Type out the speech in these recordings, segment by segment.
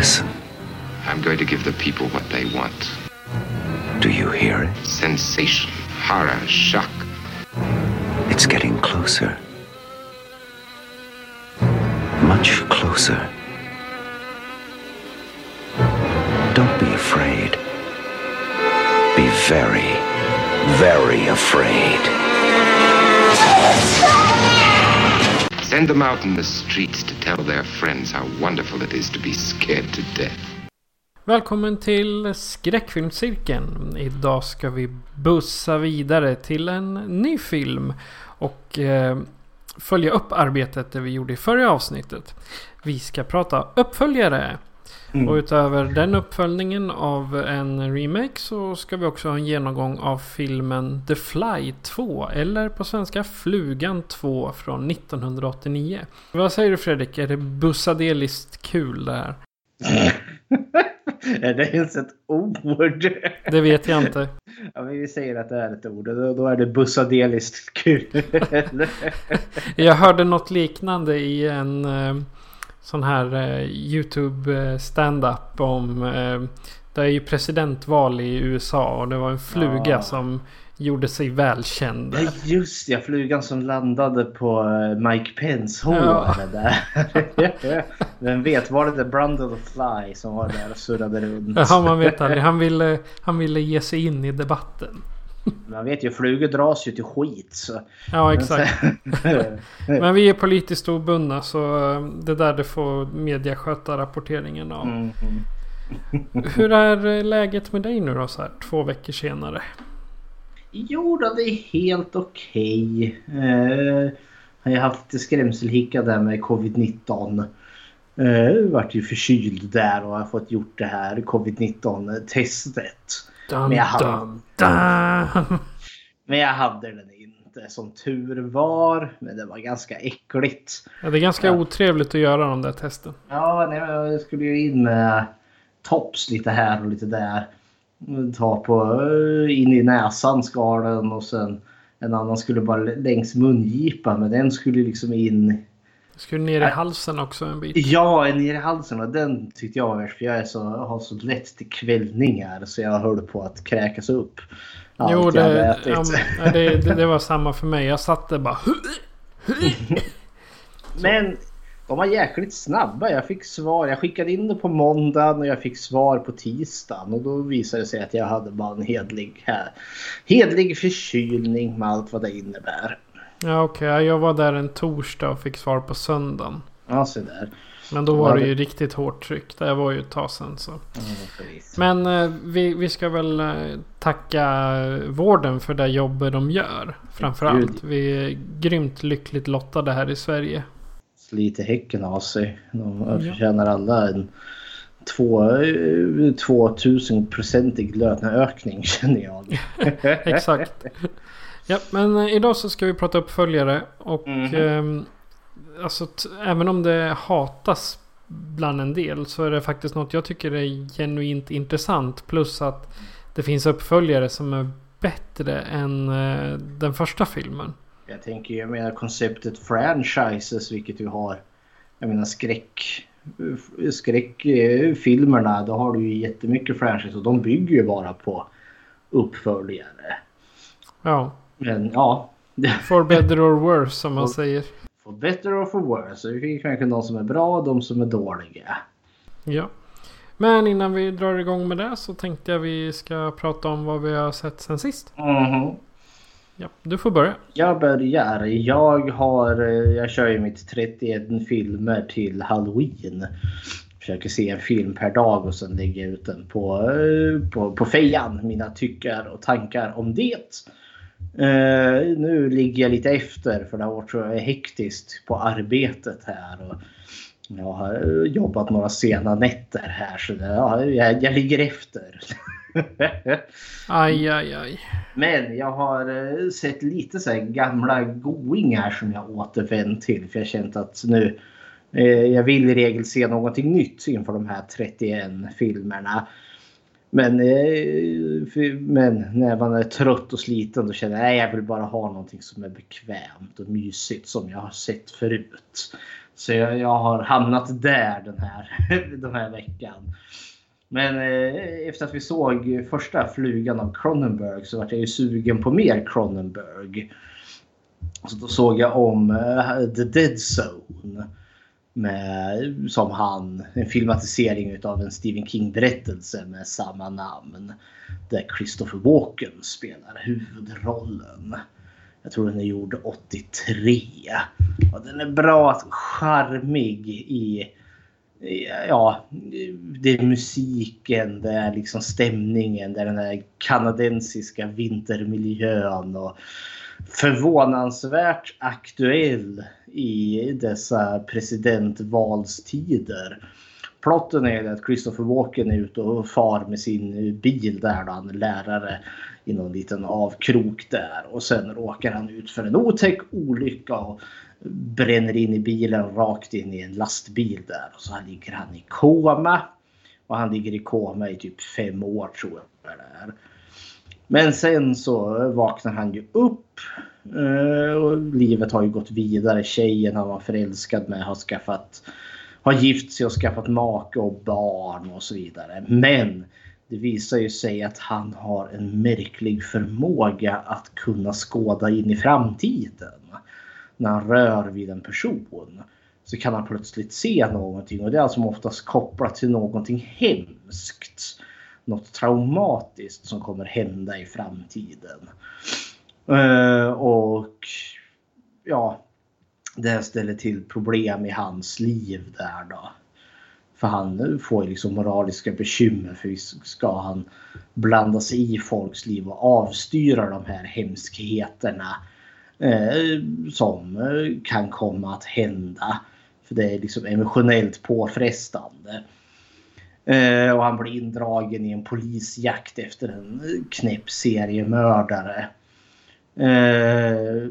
Listen. I'm going to give the people what they want Do you hear it? sensation, horror, shock. It's getting closer. Much closer. Don't be afraid. Be very, very afraid. Send them out in the streets to tell their friends how wonderful it is to be scared to death. Välkommen till Skräckfilmscirkeln. Idag ska vi bussa vidare till en ny film. Och eh, följa upp arbetet det vi gjorde i förra avsnittet. Vi ska prata uppföljare. Och utöver den uppföljningen av en remake så ska vi också ha en genomgång av filmen The Fly 2. Eller på svenska Flugan 2 från 1989. Vad säger du Fredrik? Är det bussadeliskt kul det här? Är det ens ett ord? Det vet jag inte. Ja, men vi säger att det är ett ord. Då, då är det bussadeliskt kul. Jag hörde något liknande i en eh, sån här eh, YouTube eh, stand-up om... Eh, det är ju presidentval i USA och det var en fluga Ja. som gjorde sig välkänd. Ja, just ja, flugan som landade på eh, Mike Pence hår. Ja. det Där. Vem vet, var det The Brundle Fly som var där och surrade runt? Ja, man vet aldrig. Han ville, han ville ge sig in i debatten. Man vet ju, flugor dras ju till skit. Så. Ja, exakt. Men vi är politiskt obundna så eh, det där det får media sköta rapporteringen av. Mm. Hur är eh, läget med dig nu då så här två veckor senare? Jo då, det är helt okej. Eh, jag har haft lite skrämselhicka där med covid-19. Eh, vart ju förkyld där och har fått gjort det här covid-19 testet. Dum, Men jag hade- dum, dum. Men jag hade den inte som tur var. Men det var ganska äckligt. Ja, det är ganska Ja. otrevligt att göra de där testen. Ja, nej, jag skulle ju in med tops lite här och lite där. Ta på eh, in i näsan skar den och sen en annan skulle bara längs mungipan men den skulle liksom in. Skulle ner i halsen också en bit. Ja, ner i halsen och den tyckte jag var värst för jag är så, har så lätt till kvällningar så jag höll på att kräkas upp. Allt Jo, det, ja, men, det, det, det var samma för mig. Jag satt där bara... Men de var jäkligt snabba. Jag fick svar. Jag skickade in det på måndagen och jag fick svar på tisdagen. Och då visade det sig att jag hade bara en hedlig, här, hedlig förkylning med allt vad det innebär. Ja, okej. Jag var där en torsdag och fick svar på söndagen. Ja, så där. Men då var det ju riktigt hårt tryck. Det var ju ett tag sedan så. Mm. Men eh, vi, vi ska väl eh, tacka vården för det jobbet de gör. Framförallt. Vi är grymt lyckligt lottade här i Sverige. Sliter häcken av sig. De Ja. förtjänar alla en två, eh, 2000-procentig löneökning känner jag. Exakt. Ja, men eh, idag så ska vi prata uppföljare. Och Mhm. ehm, alltså, även om det hatas bland en del så är det faktiskt något jag tycker är genuint intressant. Plus att det finns uppföljare som är bättre än eh, den första filmen. Jag tänker, jag menar konceptet franchises vilket vi har. Jag menar skräck skräckfilmerna då har du ju jättemycket franchise och de bygger ju bara på uppföljare. Ja, Men ja, for better or worse som man säger. for better or for worse. Så det finns kanske de som är bra och de som är dåliga. Ja. Men innan vi drar igång med det så tänkte jag vi ska prata om vad vi har sett sen sist. Mhm. Ja, du får börja. Jag börjar. Jag har, eh, jag kör ju mitt 31 filmer till Halloween. Försöker se en film per dag och sen lägga ut den på, eh, på, på fejan. Mina tyckar och tankar om det. Uh, nu ligger jag lite efter för det har varit så hektiskt på arbetet här. Och jag har jobbat några sena nätter här så det, ja, jag, jag ligger efter. aj, aj, aj. Men jag har uh, sett lite så gamla goingar som jag återvänt till. För jag har känt att nu uh, jag vill i regel se någonting nytt inför de här 31 filmerna. Men, eh, men när man är trött och sliten då känner jag att jag vill bara ha någonting som är bekvämt och mysigt som jag har sett förut. Så jag, jag har hamnat där den här, den här veckan. Men eh, efter att vi såg första flugan av Cronenberg så var jag ju sugen på mer Cronenberg. Så då såg jag om eh, The Dead Zone. Med, som han, en filmatisering av en Stephen King-berättelse med samma namn. Där Christopher Walken spelar huvudrollen. Jag tror den är gjord 83. Och den är bra, charmig i... Ja, det är musiken, det är liksom stämningen, det är den här kanadensiska vintermiljön. och förvånansvärt aktuell i dessa presidentvalstider. Plotten är att Christopher Walken är ute och far med sin bil där då han är lärare i någon liten avkrok där och sen råkar han ut för en otäck olycka och bränner in i bilen rakt in i en lastbil där och så ligger han i koma. Och han ligger i koma i typ fem år tror jag det är. Men sen så vaknar han ju upp. Eh, och livet har ju gått vidare. Tjejen han var förälskad med har skaffat har gift sig och skaffat make och barn och så vidare. Men det visar ju sig att han har en märklig förmåga att kunna skåda in i framtiden. När han rör vid en person så kan han plötsligt se någonting och det är alltså oftast kopplat till någonting hemskt något traumatiskt som kommer hända i framtiden. Eh, och ja, det ställer till problem i hans liv där då. För han får liksom moraliska bekymmer för ska han blanda sig i folks liv och avstyra de här hemskheterna eh, som eh, kan komma att hända. För det är liksom emotionellt påfrestande. Eh, och han blir indragen i en polisjakt efter en knäpp seriemördare. Eh,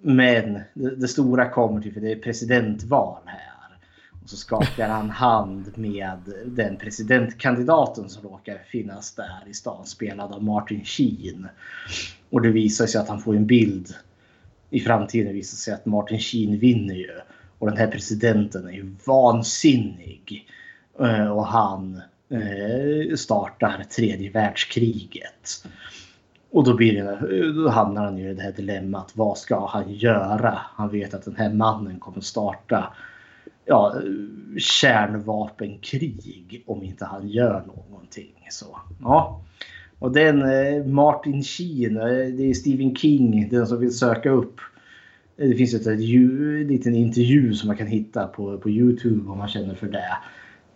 men det, det, stora kommer till för det är presidentval här. Och så skakar han hand med den presidentkandidaten som råkar finnas där i stan spelad av Martin Sheen. Och det visar sig att han får en bild i framtiden visar sig att Martin Sheen vinner ju. Och den här presidenten är ju vansinnig. Eh, och han eh, startar tredje världskriget. Och då, blir det, då hamnar han i det här dilemmat. Vad ska han göra? Han vet att den här mannen kommer starta ja, kärnvapenkrig om inte han gör någonting. Så, ja. Och den eh, Martin Sheen, eh, det är Stephen King, den som vill söka upp. Eh, det finns ett, ett, en liten intervju som man kan hitta på, på Youtube om man känner för det.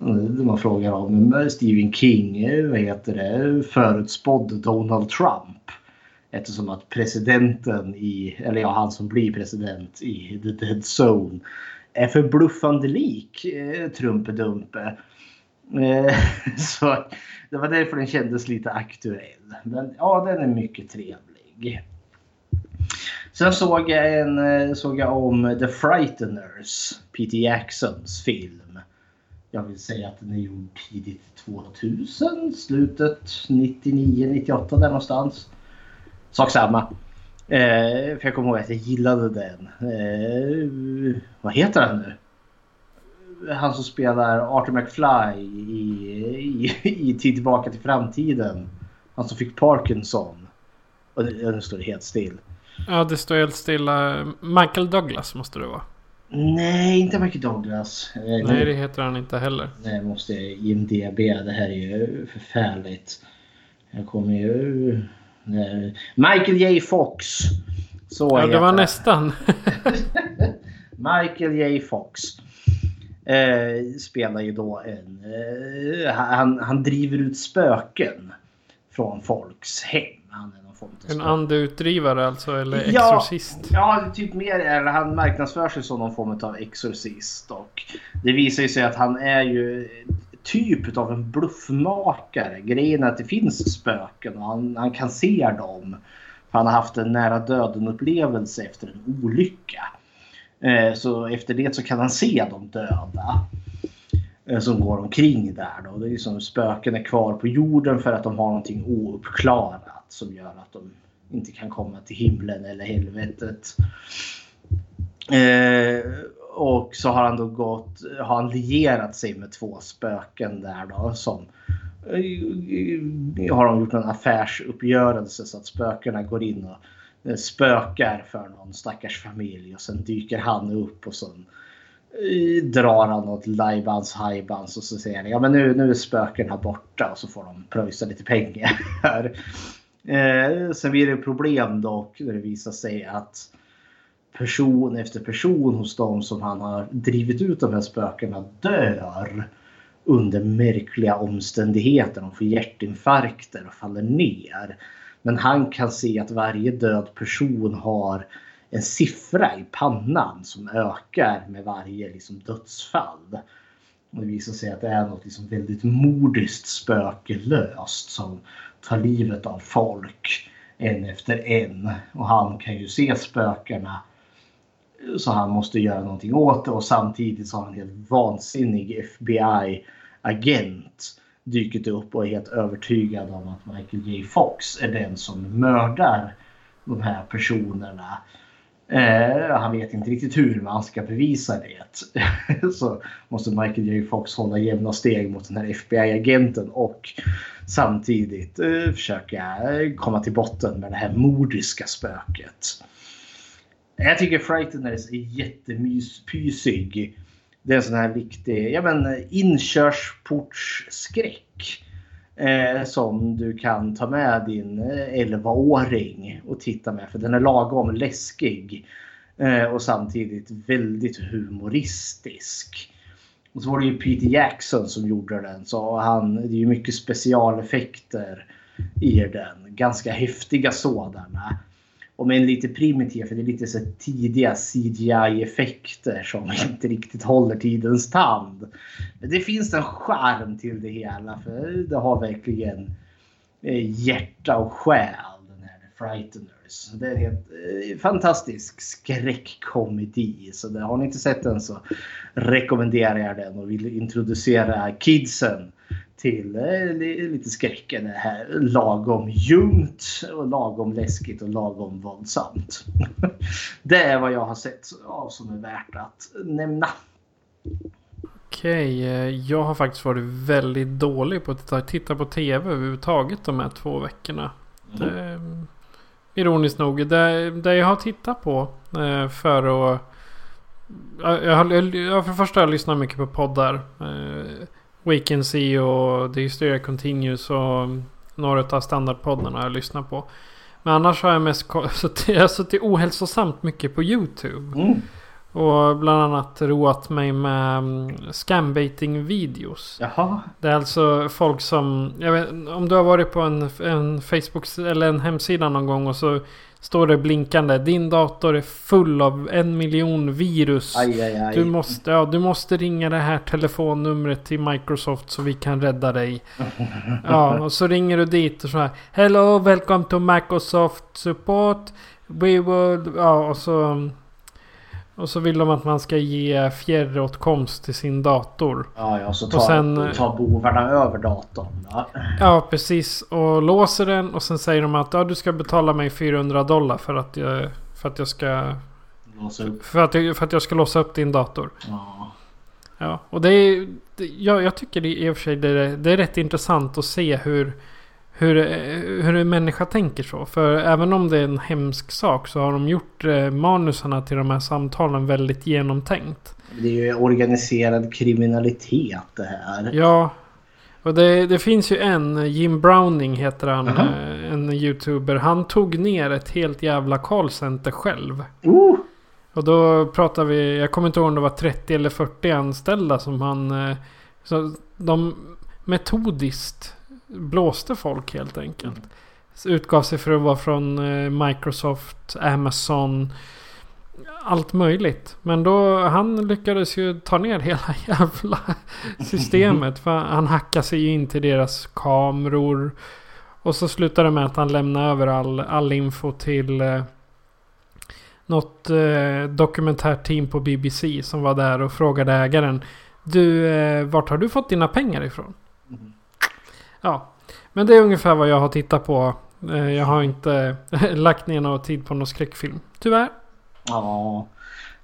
Mm. Man frågar om Stephen King vad heter det, förutspådde Donald Trump. Eftersom att presidenten i, eller ja han som blir president i The Dead Zone är förbluffande lik eh, Trumpedumpe. Eh, så det var därför den kändes lite aktuell. Men ja, den är mycket trevlig. Sen såg jag, en, eh, såg jag om The Frighteners, Peter Jacksons film jag vill säga att den är gjord tidigt 2000, slutet 99, 98 där någonstans. Sak samma. Eh, för jag kommer ihåg att jag gillade den. Eh, vad heter han nu? Han som spelar Arthur McFly i, i, i Tid tillbaka till framtiden. Han som fick Parkinson. Och nu står det helt still. Ja, det står helt stilla. Michael Douglas måste det vara. Nej, inte Michael Douglas. Eh, Nej, det heter han inte heller. Nej, måste jag IMDB. Det här är ju förfärligt. Jag kommer ju... Michael J Fox. Så ja, det var nästan. Michael J Fox. Eh, spelar ju då en... Eh, han, han driver ut spöken från folks hem. En andeutdrivare alltså? Eller Ja. exorcist? Ja, typ mer eller han marknadsför sig som någon form av exorcist. Och det visar ju sig att han är ju typ av en bluffmakare. Grejen är att det finns spöken och han, han kan se dem. För han har haft en nära döden upplevelse efter en olycka. Eh, Så efter det så kan han se de döda. eh, Som går omkring där då. Det är som spöken är kvar på jorden för att de har någonting ouppklarat. Som gör att de inte kan komma till himlen eller helvetet. Eh, och så har han då gått, har han lierat sig med två spöken där då som eh, har de gjort en affärsuppgörelse så att spökena går in och eh, spökar för någon stackars familj och sen dyker han upp och sen eh, drar han åt lajbans hajbans och så säger han ja men nu, nu är spökena borta och så får de pröjsa lite pengar. eh, sen blir det problem dock när det visar sig att person efter person hos dem som han har drivit ut de här spökena dör under märkliga omständigheter. De får hjärtinfarkter och faller ner. Men han kan se att varje död person har en siffra i pannan som ökar med varje liksom, dödsfall. Och det visar sig att det är något liksom väldigt mordiskt spökelöst som tar livet av folk en efter en. Och han kan ju se spökena så han måste göra någonting åt det och samtidigt så har en helt vansinnig FBI-agent dykt upp och är helt övertygad om att Michael J Fox är den som mördar de här personerna. Eh, han vet inte riktigt hur men han ska bevisa det. så måste Michael J Fox hålla jämna steg mot den här FBI-agenten och samtidigt eh, försöka eh, komma till botten med det här mordiska spöket. Jag tycker Frighteners är jättemyspysig. Det är en sån här viktig ja, men, inkörsportsskräck. Eh, som du kan ta med din eh, 11-åring och titta med. För den är lagom läskig. Eh, och samtidigt väldigt humoristisk. Och så var det ju Peter Jackson som gjorde den. Så han, det är ju mycket specialeffekter i den. Ganska häftiga sådana. Om än en lite primitiv, för det är lite så tidiga CGI-effekter som inte riktigt håller tidens tand. Men det finns en charm till det hela för det har verkligen eh, hjärta och själ den här Frighteners. Det är en helt eh, fantastisk skräckkomedi. Så det, har ni inte sett den så rekommenderar jag den och vill introducera kidsen till eh, li- lite skräcken. Här lagom ljumt och lagom läskigt och lagom våldsamt. det är vad jag har sett av som är värt att nämna. Okej, eh, jag har faktiskt varit väldigt dålig på att titta, på tv överhuvudtaget de här två veckorna. Det, är, ironiskt nog, det, det jag har tittat på eh, för att... Jag, jag, har- jag, för det första har jag lyssnat mycket på poddar. We Can See och The Hysteria Continues och några av standardpoddarna jag lyssnat på. Men annars har jag mest suttit, jag suttit ohälsosamt mycket på YouTube. Mm. Och bland annat roat mig med mm, scambaiting videos. Jaha. Det är alltså folk som... Jag vet, om du har varit på en, en Facebook eller en hemsida någon gång och så står det blinkande. Din dator är full av en miljon virus. Aj, aj, aj. Du måste, ja, du måste ringa det här telefonnumret till Microsoft så vi kan rädda dig. Ja, och så ringer du dit och så här. Hello, welcome to Microsoft support. We will... Ja, och så... Och så vill de att man ska ge fjärråtkomst till sin dator. Ja, ja, så tar, Och sen- tar bovarna över datorn. Ja. Ja, precis. Och låser den och sen säger de att ja, du ska betala mig 400 dollar för att jag, för att jag ska... Låsa upp. För att jag, för att jag ska låsa upp din dator. Ja. Ja, och det är... Det, jag, jag tycker det i och för sig det är, det är rätt intressant att se hur... Hur, hur en människa tänker så. För även om det är en hemsk sak så har de gjort eh, manusarna till de här samtalen väldigt genomtänkt. Det är ju organiserad kriminalitet det här. Ja. Och det, det finns ju en, Jim Browning heter han, Aha. eh, en youtuber. Han tog ner ett helt jävla callcenter själv. Oh! Och då pratar vi, jag kommer inte ihåg om det var 30 eller 40 anställda som han... eh, Så de metodiskt blåste folk helt enkelt. utgav sig för att vara från eh, Microsoft, Amazon. Allt möjligt. Men då han lyckades ju ta ner hela jävla systemet. För han hackade sig in till deras kameror. Och så slutade det med att han lämnade över all, all info till eh, något eh, dokumentärteam på BBC som var där och frågade ägaren. Du, eh, vart har du fått dina pengar ifrån? Ja, men det är ungefär vad jag har tittat på. Eh, jag har inte lagt ner någon tid på någon skräckfilm. Tyvärr. Ja.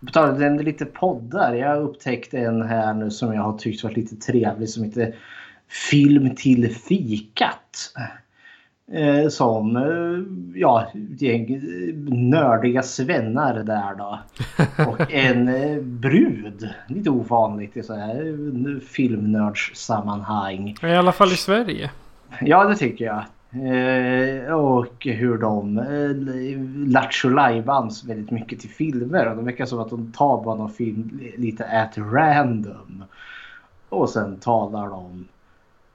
På tal om lite poddar. Jag upptäckte en här nu som jag har tyckt varit lite trevlig som heter Film till fikat. Eh, som eh, ja, gäng nördiga svennar där då. Och en eh, brud. Lite ovanligt i så här filmnördssammanhang. I alla fall i Sverige. Ja, det tycker jag. Eh, och hur de eh, lattjo väldigt mycket till filmer. Och det verkar som att de tar bara någon film lite at random. Och sen talar de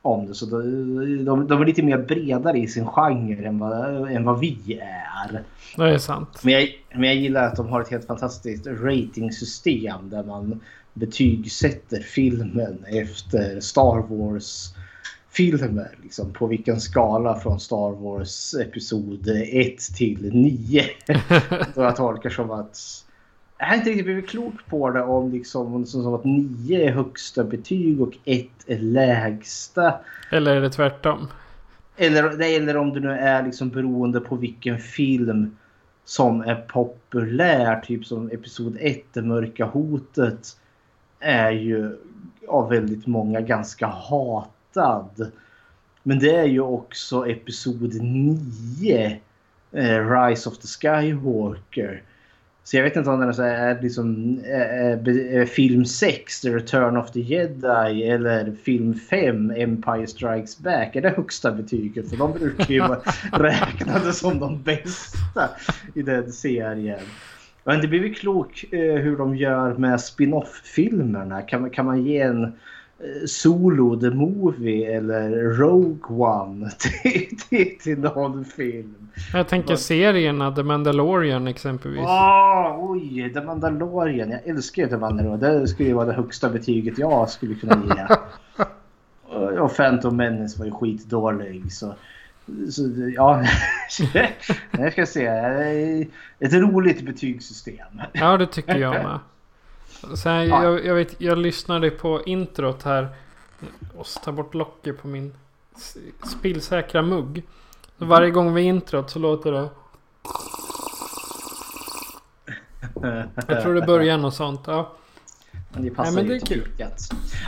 om det. Så de, de, de är lite mer bredare i sin genre än vad, än vad vi är. Det är sant. Men jag, men jag gillar att de har ett helt fantastiskt ratingsystem där man betygsätter filmen efter Star Wars filmer. Liksom, på vilken skala från Star Wars episod 1 till 9. Då jag tolkar som att jag har inte riktigt blivit klok på det om liksom som att 9 är högsta betyg och 1 är lägsta. Eller är det tvärtom? Eller, eller om det nu är liksom beroende på vilken film som är populär. Typ som Episod 1, Det mörka hotet. Är ju av väldigt många ganska hatad. Men det är ju också Episod 9. Eh, Rise of the Skywalker så jag vet inte om den är liksom äh, film 6, The Return of the Jedi eller film 5, Empire Strikes Back. Är det högsta betyget? För de brukar ju vara räknade som de bästa i den serien. Men det blir väl klok eh, hur de gör med spin-off-filmerna. Kan, kan man ge en Solo the Movie eller Rogue One till, till, till någon film. Jag tänker serierna, The Mandalorian exempelvis. Oh, oj, The Mandalorian. Jag älskar ju The Mandalorian. Det skulle ju vara det högsta betyget jag skulle kunna ge. och Phantom Menace var ju skitdålig. Så, så ja, jag ska se. Ett roligt betygssystem. Ja, det tycker jag med. Så här, ja. jag, jag, vet, jag lyssnade på introt här. Och ta bort locket på min spillsäkra mugg. Så varje gång vi introt så låter det. Jag tror det börjar något sånt. Ja. Men det passar Nej, men det är kul. Ja,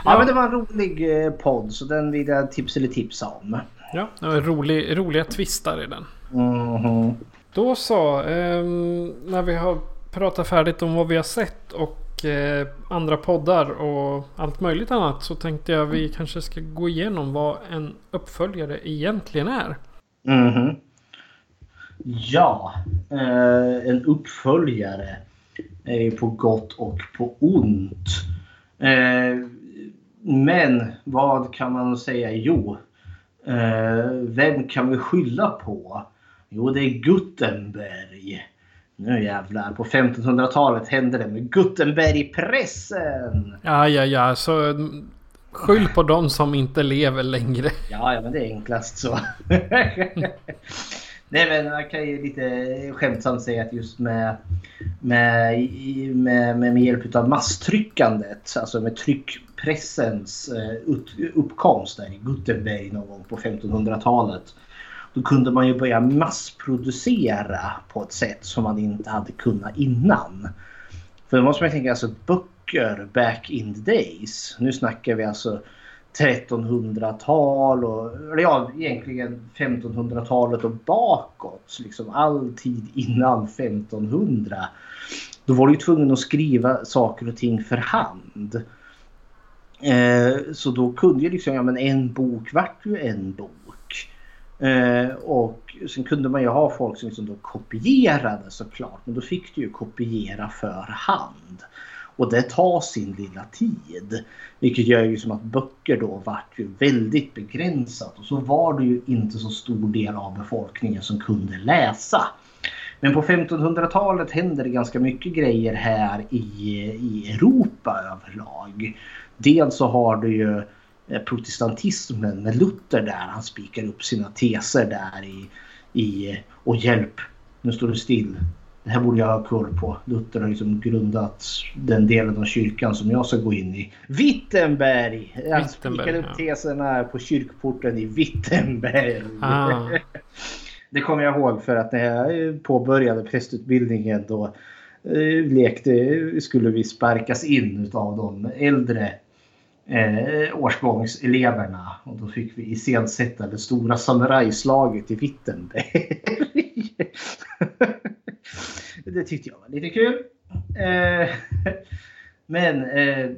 ja, men det var en rolig eh, podd så den vill jag tipsa eller tipsa om. Ja, det var rolig, roliga twistar i den. Mm -hmm. Då så. Eh, när vi har pratat färdigt om vad vi har sett och eh, andra poddar och allt möjligt annat så tänkte jag vi kanske ska gå igenom vad en uppföljare egentligen är. Mm -hmm. Ja, eh, en uppföljare är på gott och på ont. Eh, men vad kan man säga? Jo, eh, vem kan vi skylla på? Jo, det är Gutenberg. Nu jävlar, på 1500-talet hände det med Gutenbergpressen. Ja, ja, ja, så skyll på de som inte lever längre. Ja, ja, men det är enklast så. Nej, men man kan ju lite skämtsamt säga att just med, med, med, med, hjälp av masstryckandet, alltså med tryckpressens eh, uppkomst där i Gutenberg någon gång på 1500-talet då kunde man ju börja massproducera på ett sätt som man inte hade kunnat innan. För då måste man tänka alltså böcker back in the days. Nu snackar vi alltså 1300-tal och ja, egentligen 1500-talet och bakåt. Liksom all tid innan 1500. Då var du ju tvungen att skriva saker och ting för hand. Eh, så då kunde ju liksom, ja men en bok vart ju en bok. Eh, och sen kunde man ju ha folk som liksom då kopierade såklart. Men då fick du ju kopiera för hand. Och det tar sin lilla tid. Vilket gör ju som att böcker då vart ju väldigt begränsat. Och så var det ju inte så stor del av befolkningen som kunde läsa. Men på 1500-talet händer det ganska mycket grejer här i, i Europa överlag. Dels så har du ju eh, protestantismen med Luther där. Han spikar upp sina teser där i, i och hjälp, nu står det still. Det här borde jag ha koll på. Luther har liksom grundat den delen av kyrkan som jag ska gå in i. Wittenberg! Han spikar upp teserna på kyrkporten i Wittenberg. Ah. Det kommer jag ihåg för att när jag påbörjade prästutbildningen då eh, lekte, skulle vi sparkas in av de äldre eh, årsgångseleverna. Och då fick vi iscensätta det stora samurajslaget i Wittenberg. det tyckte jag var lite kul. Eh, men eh,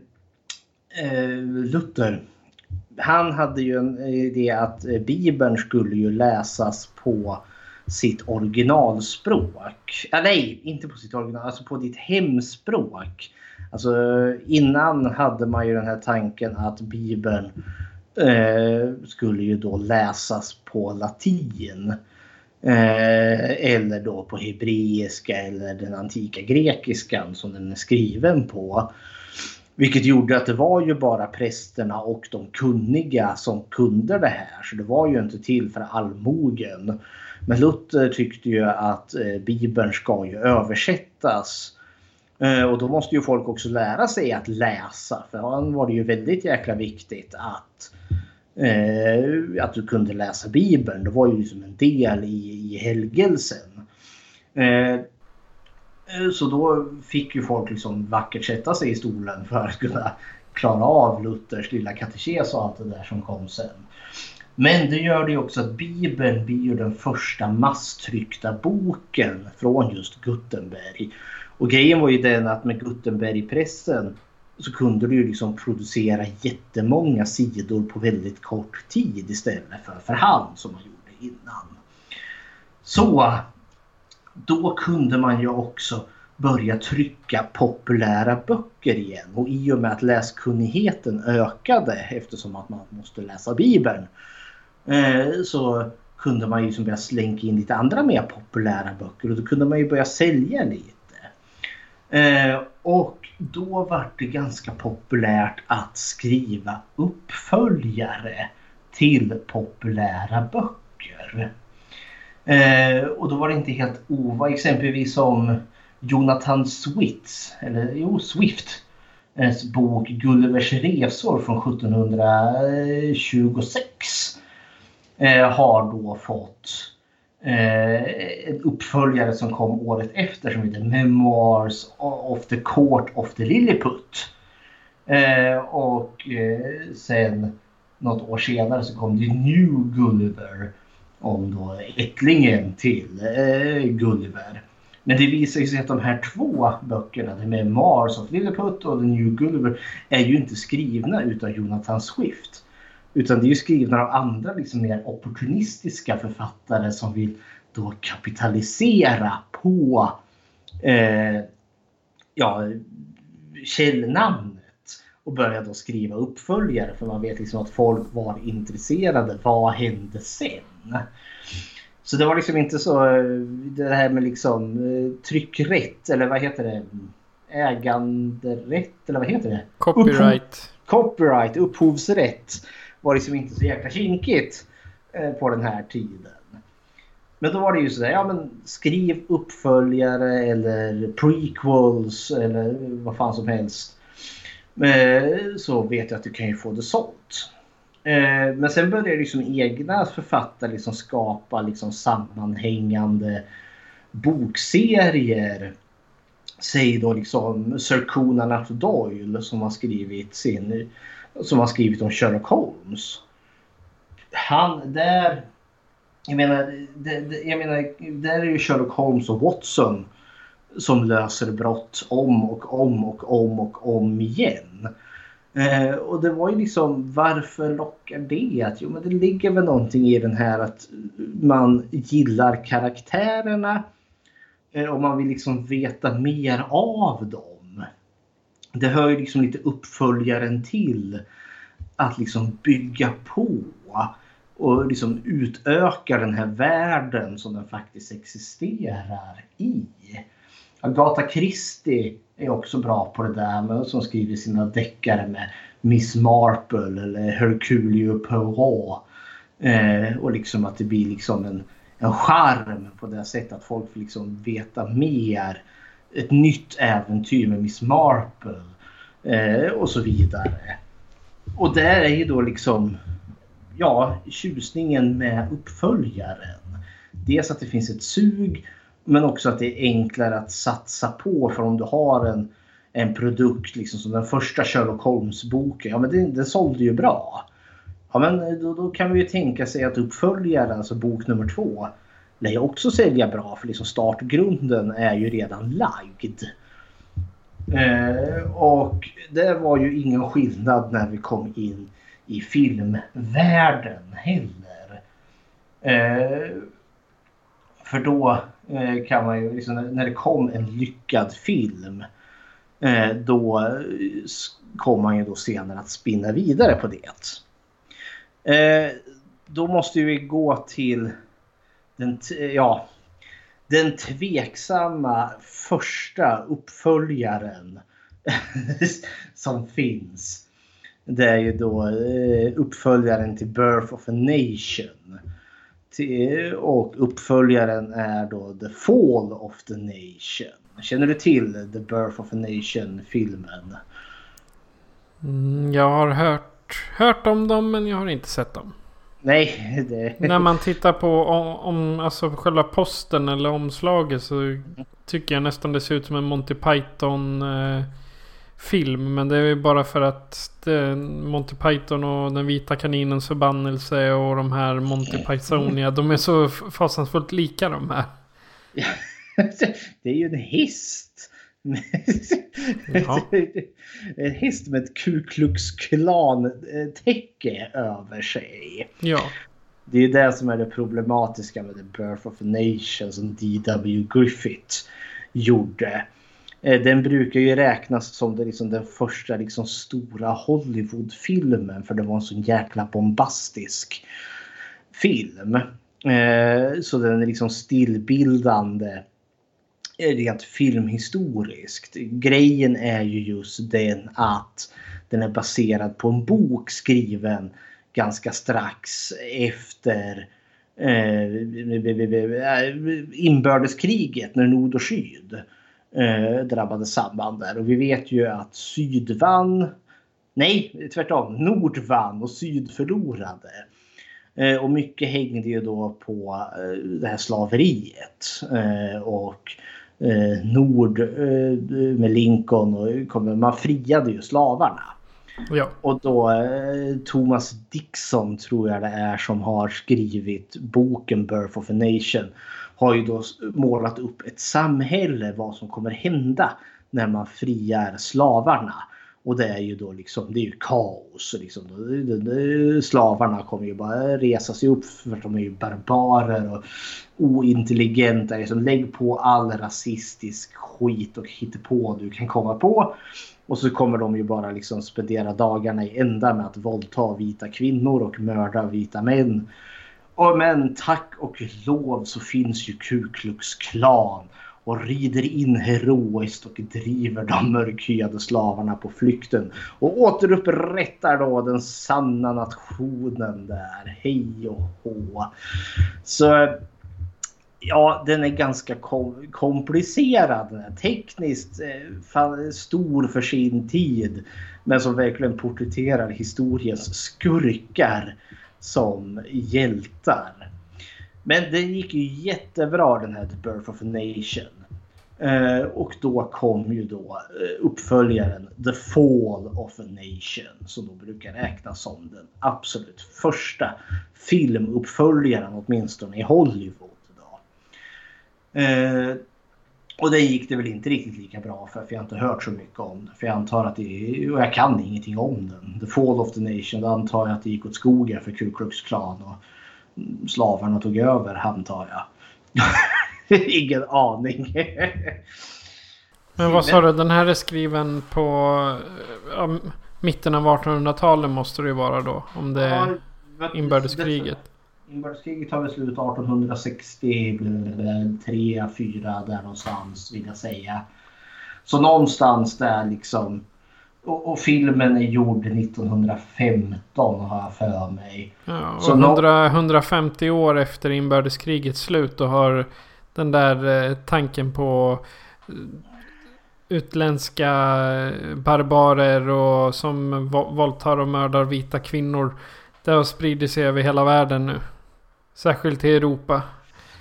eh Luther han hade ju en idé att eh, Bibeln skulle ju läsas på sitt originalspråk. Ja, nej, inte på sitt original, alltså på ditt hemspråk. Alltså innan hade man ju den här tanken att Bibeln eh, skulle ju då läsas på latin. Eh, eller då på hebreiska eller den antika grekiskan som den är skriven på. Vilket gjorde att det var ju bara prästerna och de kunniga som kunde det här. Så det var ju inte till för allmogen. Men Luther tyckte ju att eh, Bibeln ska ju översättas. Eh, och då måste ju folk också lära sig att läsa. För han var det ju väldigt jäkla viktigt att, eh, att du kunde läsa Bibeln. Det var ju liksom en del i, i helgelsen. Eh, eh så då fick ju folk liksom vackert sätta sig i stolen för att kunna klara av Luthers lilla katekes och allt det där som kom sen. Men det gör det också att Bibeln blir ju den första masstryckta boken från just Gutenberg. Och grejen var ju den att med Gutenbergpressen så kunde du ju liksom producera jättemånga sidor på väldigt kort tid istället för för hand som man gjorde innan. Så då kunde man ju också börja trycka populära böcker igen. Och i och med att läskunnigheten ökade eftersom att man måste läsa Bibeln eh, så kunde man ju liksom börja slänka in lite andra mer populära böcker och då kunde man ju börja sälja lite. Eh, och då var det ganska populärt att skriva uppföljare till populära böcker. Eh, och då var det inte helt ova, exempelvis som Jonathan Swifts, eller jo Swift, eh, bok Gullivers resor från 1726 eh, har då fått Eh, en uppföljare som kom året efter som heter Memoirs of the Court of the Lilliput. Eh, och eh, sen något år senare så kom The New Gulliver om då ättlingen till eh, Gulliver. Men det visar sig att de här två böckerna, The Mars of Lilliput och The New Gulliver, är ju inte skrivna utav Jonathan Swift. Utan det är ju skrivna av andra liksom mer opportunistiska författare som vill då kapitalisera på eh, ja, källnamnet och börja då skriva uppföljare för man vet liksom att folk var intresserade. Vad hände sen? Så det var liksom inte så det här med liksom eh, tryckrätt eller vad heter det? Äganderätt eller vad heter det? Copyright. Upphov copyright, upphovsrätt var liksom inte så jäkla kinkigt eh, på den här tiden. Men då var det ju sådär, ja men skriv uppföljare eller prequels eller vad fan som helst. Eh, så vet jag att du kan ju få det sålt. Eh, men sen började liksom egna författare liksom skapa liksom sammanhängande bokserier. Säg då liksom Sir Conan Doyle som har skrivit sin som har skrivit om Sherlock Holmes. Han där jag menar, det, det, jag menar, där är ju Sherlock Holmes och Watson som löser brott om och om och om och om igen. Eh, och det var ju liksom varför lockar det? Att, jo men det ligger väl någonting i den här att man gillar karaktärerna eh, och man vill liksom veta mer av dem det hör ju liksom lite uppföljaren till att liksom bygga på och liksom utöka den här världen som den faktiskt existerar i. Agatha Christie är också bra på det där med, som skriver sina deckare med Miss Marple eller Hercule Poirot. Eh, och liksom att det blir liksom en, en charm på det sättet att folk får liksom veta mer. Ett nytt äventyr med Miss Marple eh, och så vidare. Och där är ju då liksom ja, tjusningen med uppföljaren. Dels att det finns ett sug men också att det är enklare att satsa på för om du har en, en produkt liksom som den första Sherlock Holmes-boken. Ja men den, den sålde ju bra. Ja men då, då, kan vi ju tänka sig att uppföljaren, alltså bok nummer två, lär ju också sälja bra för liksom startgrunden är ju redan lagd. Eh, och det var ju ingen skillnad när vi kom in i filmvärlden heller. Eh, för då eh, kan man ju, liksom, när det kom en lyckad film eh, då kom man ju då senare att spinna vidare på det. Eh, då måste vi gå till den, ja, den tveksamma första uppföljaren som finns. Det är ju då eh, uppföljaren till Birth of a Nation. Och uppföljaren är då The Fall of the Nation. Känner du till The Birth of a Nation-filmen? Mm, jag har hört, hört om dem men jag har inte sett dem. Nej, det... När man tittar på om, om, alltså själva posten eller omslaget så tycker jag nästan det ser ut som en Monty Python eh, film. Men det är bara för att det, Monty Python och den vita kaninens förbannelse och de här Monty Pythonia. De är så fasansfullt lika de här. det är ju en häst. en häst med ett Ku Klux Klan täcke över sig. Ja. Det är det som är det problematiska med The Birth of a Nation som D.W. Griffith gjorde. Eh, den brukar ju räknas som det, liksom, den första liksom, stora Hollywoodfilmen för det var en så jäkla bombastisk film. Eh, så den är liksom stillbildande rent filmhistoriskt. Grejen är ju just den att den är baserad på en bok skriven ganska strax efter eh, inbördeskriget när nord och syd eh, drabbade samman där. Och vi vet ju att syd vann. Nej, tvärtom. Nord vann och syd förlorade. Eh, och mycket hängde ju då på eh, det här slaveriet. Eh, och Nord eh, med Lincoln och man friade ju slavarna. Ja. Och då eh, Thomas Dixon tror jag det är som har skrivit boken Birth of a Nation. Har ju då målat upp ett samhälle vad som kommer hända när man friar slavarna. Och det är ju då liksom, det är ju kaos. Liksom. Slavarna kommer ju bara resa sig upp för att de är ju barbarer och ointelligenta. Liksom, lägg på all rasistisk skit och på du kan komma på. Och så kommer de ju bara liksom spendera dagarna i ända med att våldta vita kvinnor och mörda vita män. Och men tack och lov så finns ju Ku Klux Klan och rider in heroiskt och driver de mörkhyade slavarna på flykten och återupprättar då den sanna nationen där. Hej och hå. Så ja, den är ganska kom komplicerad. Tekniskt eh, stor för sin tid. Men som verkligen porträtterar historiens skurkar som hjältar. Men det gick ju jättebra den här The Birth of a Nation. Eh, och då kom ju då eh, uppföljaren The Fall of a Nation som då brukar räknas som den absolut första filmuppföljaren åtminstone i Hollywood. Då. Eh, och det gick det väl inte riktigt lika bra för, för jag har inte hört så mycket om det. För jag antar att det, och jag kan ingenting om den. The Fall of the Nation, då antar jag att det gick åt skogen för Ku Klux Klan och mm, slavarna tog över antar jag. Ingen aning. Men vad sa du? Den här är skriven på ja, mitten av 1800-talet måste det ju vara då. Om det är Ja, inbördeskriget. Inbördeskriget tar väl slut 1863, 4 där någonstans vill jag säga. Så någonstans där liksom. Och, och filmen är gjord 1915 har jag för mig. Ja, och Så nå- 100, 150 år efter inbördeskrigets slut då har den där eh, tanken på eh, utländska eh, barbarer och som våldtar och mördar vita kvinnor. Det har spridit sig över hela världen nu. Särskilt i Europa.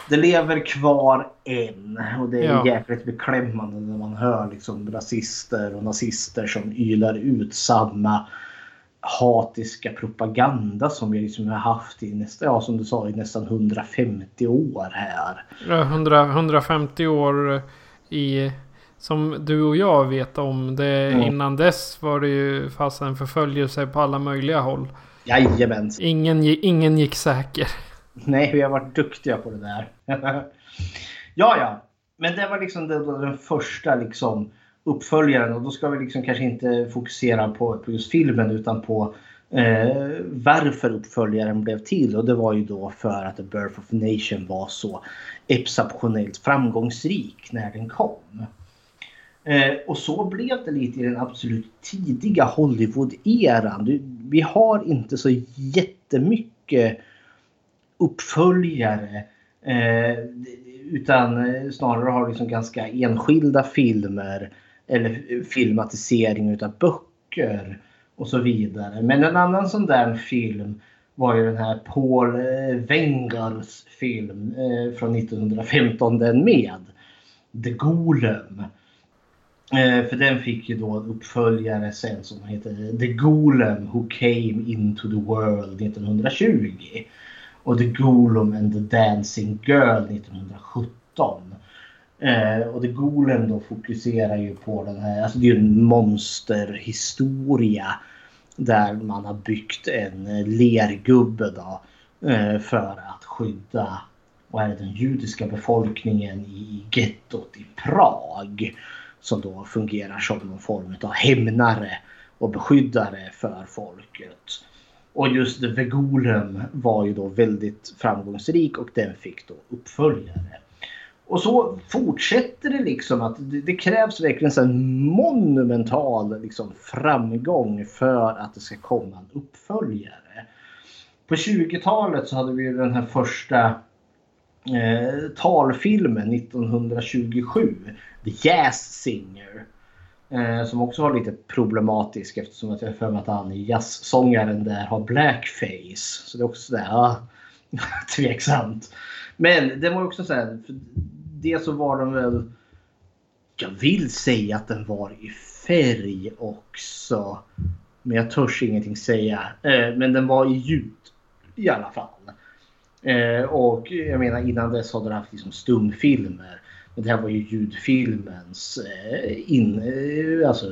Det lever kvar än och det är Ja. jäkligt beklämmande när man hör liksom rasister och nazister som ylar ut samma hatiska propaganda som vi liksom har haft i nästan, ja, som du sa, i nästan 150 år här. Ja, 100, 150 år i... Som du och jag vet om. Det, Mm. Innan dess var det ju fast en förföljelse på alla möjliga håll. Jajamän. Ingen, ingen gick säker. Nej, vi har varit duktiga på det där. ja, ja. Men det var liksom den, den första liksom uppföljaren och då ska vi liksom kanske inte fokusera på, på just filmen utan på eh, varför uppföljaren blev till och det var ju då för att The Birth of a Nation var så exceptionellt framgångsrik när den kom. Eh, och så blev det lite i den absolut tidiga Hollywood-eran. Vi har inte så jättemycket uppföljare. Eh, utan eh, snarare har liksom ganska enskilda filmer eller filmatisering utav böcker och så vidare. Men en annan sån där film var ju den här Paul eh, Wengers film eh, från 1915 den med. The Golem. Eh, för den fick ju då uppföljare sen som heter The Golem Who Came Into the World 1920. Och The Golem and the Dancing Girl 1917. Eh, och The Golem då fokuserar ju på den här, alltså det är ju en monsterhistoria. Där man har byggt en eh, lergubbe då. Eh, för att skydda vad är det, den judiska befolkningen i gettot i Prag. Som då fungerar som någon form av hämnare och beskyddare för folket. Och just The Golem var ju då väldigt framgångsrik och den fick då uppföljare. Och så fortsätter det liksom att det, det krävs verkligen en monumental liksom framgång för att det ska komma en uppföljare. På 20-talet så hade vi den här första eh, talfilmen 1927. The Jazz Singer. Eh, som också var lite problematisk eftersom att jag har för mig att han jazzsångaren där har blackface. Så det är också sådär, ja, tveksamt. Men det var också så här, det så var den väl, jag vill säga att den var i färg också. Men jag törs ingenting säga. Eh, men den var i ljud i alla fall. Eh, och jag menar innan dess hade den haft liksom stumfilmer. Men det här var ju ljudfilmens eh, in, alltså,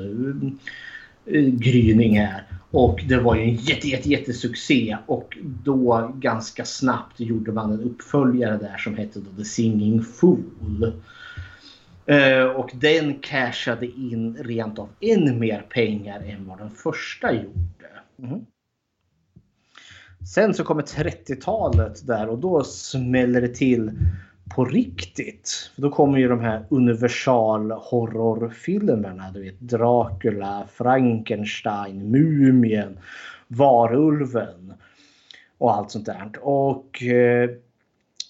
gryning här. Och det var ju en jätte, jätte, jättesuccé. Och då ganska snabbt gjorde man en uppföljare där som hette då The Singing Fool. Eh, och den cashade in rent av än mer pengar än vad den första gjorde. Mm. Sen så kommer 30-talet där och då smäller det till på riktigt. För då kommer ju de här universal horrorfilmerna. Du vet Dracula, Frankenstein, Mumien, Varulven och allt sånt där. Och eh,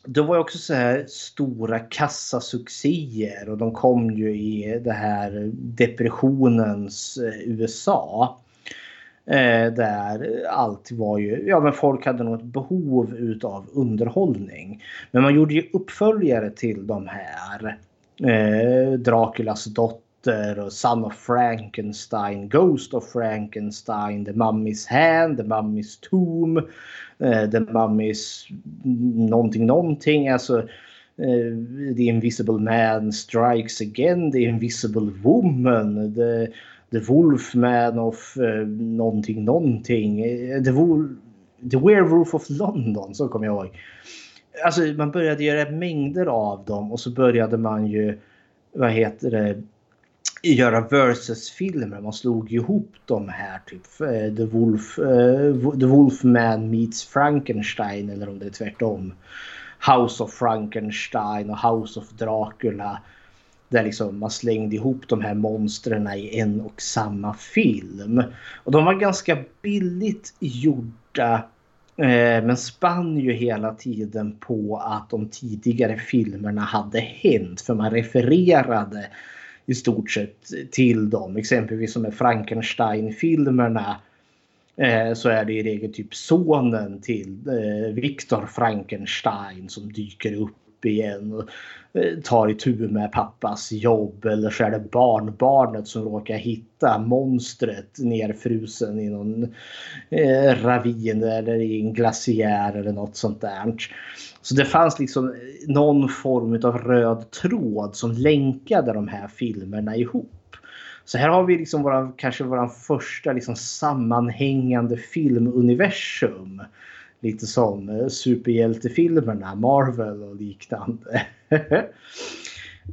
det var ju också så här stora kassasuccéer och de kom ju i det här depressionens eh, USA. Eh, där allt var ju, ja men folk hade något behov utav underhållning. Men man gjorde ju uppföljare till de här. Eh, Draculas dotter och Son of Frankenstein, Ghost of Frankenstein, The Mummy's Hand, The Mummy's Tomb, eh, The Mummy's någonting någonting. Alltså eh, The Invisible Man Strikes Again, The Invisible Woman, The The Wolfman of eh, någonting någonting. Eh, The, Wolf, The Werewolf of London, så kommer jag ihåg. Alltså man började göra mängder av dem och så började man ju, vad heter det, göra versus-filmer. Man slog ihop de här typ eh, The, Wolf, uh, The Wolfman meets Frankenstein eller om det är tvärtom. House of Frankenstein och House of Dracula. Där liksom man slängde ihop de här monstren i en och samma film. Och de var ganska billigt gjorda. Eh, men spann ju hela tiden på att de tidigare filmerna hade hänt. För man refererade i stort sett till dem. Exempelvis som med Frankenstein-filmerna eh, så är det i regel typ sonen till Victor Viktor Frankenstein som dyker upp igen och eh, tar itu med pappas jobb. Eller så är det barnbarnet som råkar hitta monstret nerfrusen i någon eh, ravin eller i en glaciär eller något sånt där. Så det fanns liksom eh, någon form av röd tråd som länkade de här filmerna ihop. Så här har vi liksom våra, kanske vår första liksom sammanhängande filmuniversum. Lite som eh, superhjältefilmerna, Marvel och liknande.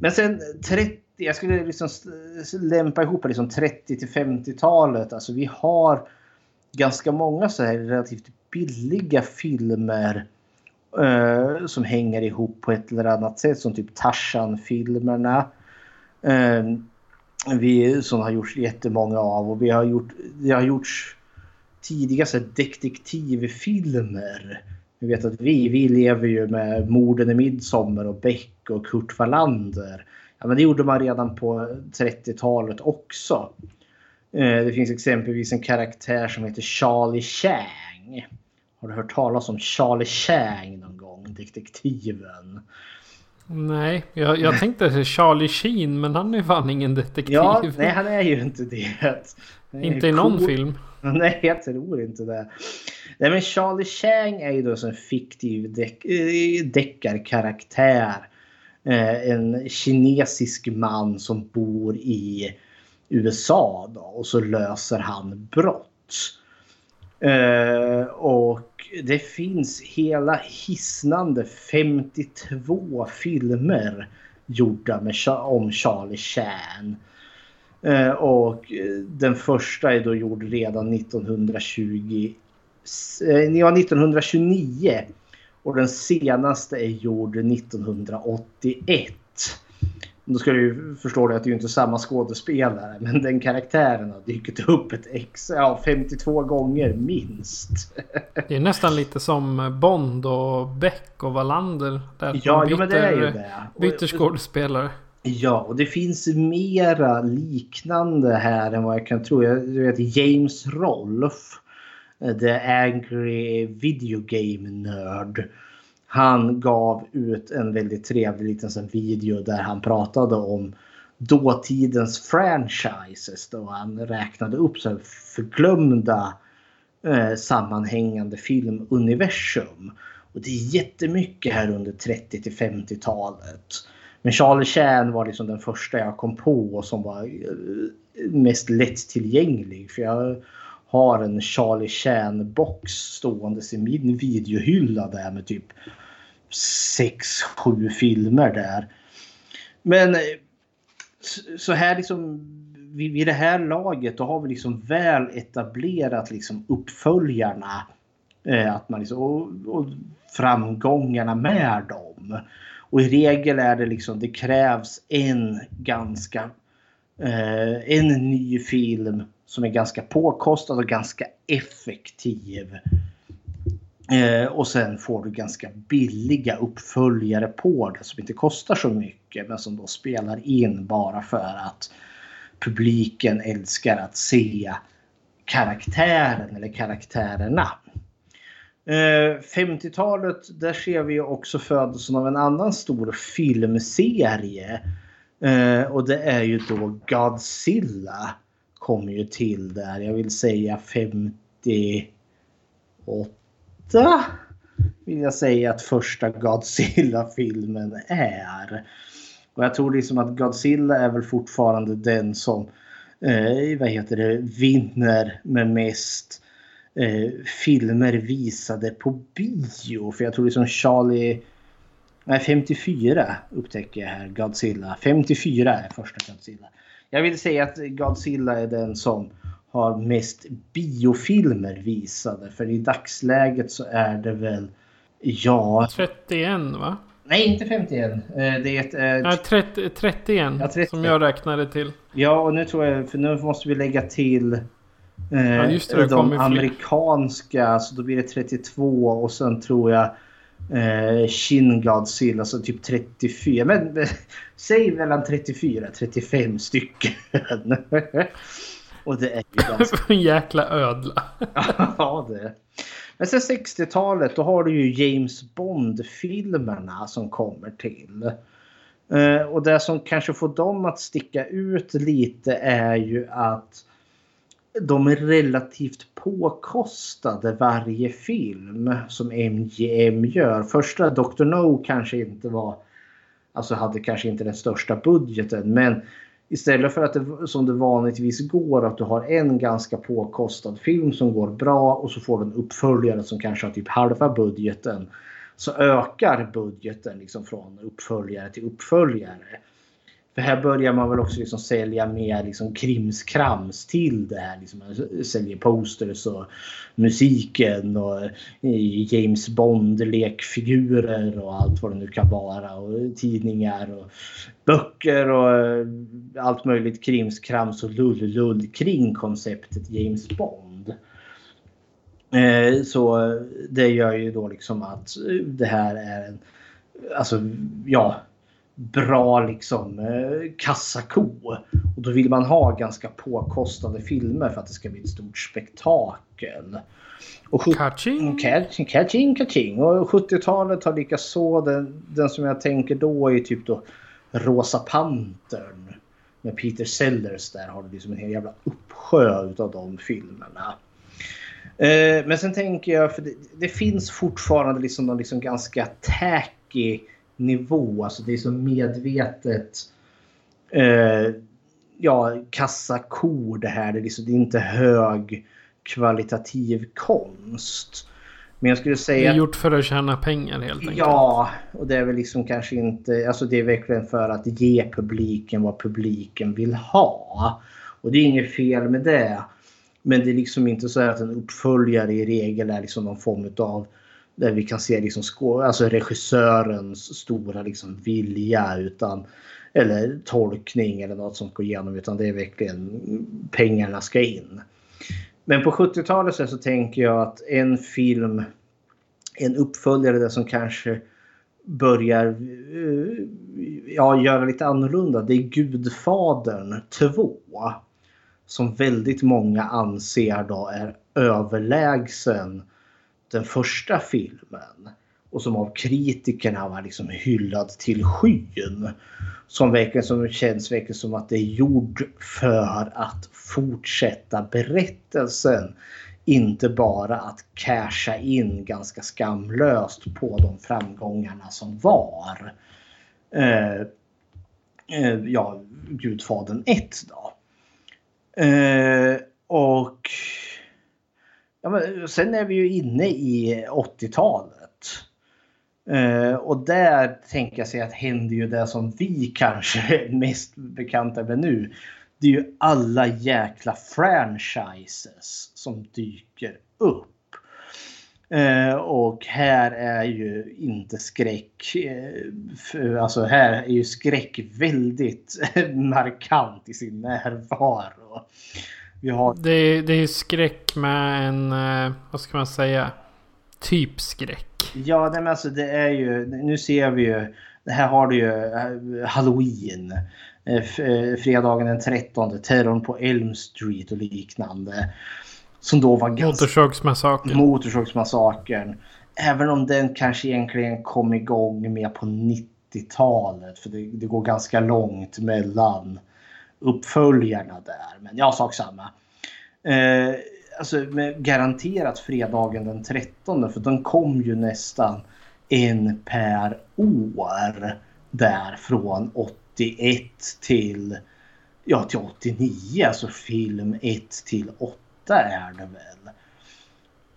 Men sen 30, jag skulle liksom lämpa ihop liksom 30 till 50-talet. Alltså vi har ganska många så här relativt billiga filmer Uh, som hänger ihop på ett eller annat sätt som typ Tarzan-filmerna. Uh, vi, som har gjorts jättemånga av och vi har gjort, det har gjorts tidiga så detektivfilmer. Vi vet att vi, vi lever ju med Morden i midsommar och Beck och Kurt Wallander. Ja, men det gjorde man redan på 30-talet också. Uh, det finns exempelvis en karaktär som heter Charlie Chang har du hört talas om Charlie Chang någon gång? Detektiven. Nej, jag, jag tänkte Charlie Sheen men han är fan ingen detektiv. Ja, nej han är ju inte det. inte i någon film. Nej, jag tror inte det. Nej, men Charlie Chang är ju då en fiktiv eh, deckarkaraktär. Eh, en kinesisk man som bor i USA då, och så löser han brott. Eh, och det finns hela hisnande 52 filmer gjorda med, om Charlie Chan. Uh, och den första är då gjord redan 1920, uh, ja, 1929. Och den senaste är gjord 1981. Då ska du förstå att det är inte samma skådespelare. Men den karaktären har dykt upp ett ex, ja, 52 gånger minst. Det är nästan lite som Bond och Beck och Wallander. Där ja, byter, men det är ju det. Byter skådespelare. Ja, och det finns mera liknande här än vad jag kan tro. Jag vet James Rolf, eh, The Angry Video Game Nerd han gav ut en väldigt trevlig liten sån video där han pratade om dåtidens franchises. Då han räknade upp så förglömda eh, sammanhängande filmuniversum. Och det är jättemycket här under 30 till 50-talet. Men Charlie Chan var liksom den första jag kom på som var eh, mest lättillgänglig. För jag har en Charlie Chan box ståendes i min videohylla där med typ sex, sju filmer där. Men eh, så här liksom vid, det här laget då har vi liksom väl etablerat liksom uppföljarna. Eh, att man liksom, och, och, framgångarna med dem. Och i regel är det liksom det krävs en ganska eh, en ny film som är ganska påkostad och ganska effektiv Eh, och sen får du ganska billiga uppföljare på det som inte kostar så mycket men som då spelar in bara för att publiken älskar att se karaktären eller karaktärerna. Eh, 50-talet där ser vi också födelsen av en annan stor filmserie. Eh, och det är ju då Godzilla kommer ju till där. Jag vill säga 58 vill jag säga att första Godzilla-filmen är. Och jag tror liksom att Godzilla är väl fortfarande den som eh, vad heter det, vinner med mest eh, filmer visade på bio. För jag tror liksom Charlie... Nej, 54 upptäcker jag här. Godzilla. 54 är första Godzilla. Jag vill säga att Godzilla är den som har mest biofilmer visade. För i dagsläget så är det väl... Ja... 31 va? Nej, inte 51. Eh, Det är ett... eh, Nej, 30, 31 Ja, 30. som jag räknade till. Ja, och nu tror jag... För nu måste vi lägga till... Eh, Ja, just det, det de amerikanska, så då blir det 32 och sen tror jag eh, Shin Godzilla, så typ 34. Men eh, säg mellan 34 35 stycken. och det är ju ganska... en jäkla ödla. ja, det. Men sen 60-talet då har du ju James Bond-filmerna som kommer till. Eh, och det som kanske får dem att sticka ut lite är ju att de är relativt påkostade varje film som MGM gör. Första Dr. No kanske inte var, alltså hade kanske inte den största budgeten men istället för att det som det vanligtvis går att du har en ganska påkostad film som går bra och så får du en uppföljare som kanske har typ halva budgeten. Så ökar budgeten liksom från uppföljare till uppföljare. För här börjar man väl också liksom sälja mer liksom krimskrams till det här. Liksom man säljer posters och musiken och eh, James Bond lekfigurer och allt vad det nu kan vara. Och tidningar och böcker och eh, allt möjligt krimskrams och lull-lull kring konceptet James Bond. Eh, så det gör ju då liksom att det här är en, alltså ja, bra liksom eh, kassako. Och då vill man ha ganska påkostade filmer för att det ska bli ett stort spektakel. Och Catching. Catching, catching, catching. Och 70-talet har likaså den, den som jag tänker då är typ då Rosa Pantern. Med Peter Sellers där har du liksom en hel jävla uppsjö utav de filmerna. Eh, men sen tänker jag, för det, det finns fortfarande liksom någon liksom ganska tacky nivå. Alltså det är så medvetet eh, ja, kassakor det här. Det är, liksom, det är inte hög kvalitativ konst. Men jag skulle Det säga... är gjort för att tjäna pengar helt enkelt. Ja, och det är väl liksom kanske inte... Alltså det är verkligen för att ge publiken vad publiken vill ha. Och det är inget fel med det. Men det är liksom inte så att en uppföljare i regel är liksom någon form av där vi kan se liksom alltså regissörens stora liksom vilja utan eller tolkning eller något som går igenom utan det är verkligen pengarna ska in. Men på 70-talet så, tänker jag att en film, en uppföljare där som kanske börjar eh, ja, göra lite annorlunda. Det är Gudfadern 2. Som väldigt många anser då är överlägsen den första filmen. Och som av kritikerna var liksom hyllad till skyn. Som verkligen som känns verkligen som att det är gjord för att fortsätta berättelsen. Inte bara att casha in ganska skamlöst på de framgångarna som var. Eh, eh, ja, Gudfadern 1 då. Eh, och ja, men sen är vi ju inne i 80-talet. Eh, och där tänker jag sig att händer ju det som vi kanske är mest bekanta med nu. Det är ju alla jäkla franchises som dyker upp. Eh, och här är ju inte skräck, eh, för, alltså här är ju skräck väldigt markant i sin närvaro. Vi har Det, är- det är skräck med en, eh, vad ska man säga, typ skräck. Ja, nej, men alltså det är ju, nu ser vi ju, här har du ju eh, Halloween. eh, Fredagen den 13, terrorn på Elm Street och liknande. Som då var ganska... Motorsågsmassakern. Motorsågsmassakern. Även om den kanske egentligen kom igång mer på 90-talet. För det, det går ganska långt mellan uppföljarna där. Men ja, sak samma. Eh, alltså med garanterat fredagen den 13. För den kom ju nästan en per år. Där från 81 till, ja, till 89. Alltså film 1 till 8 är det väl.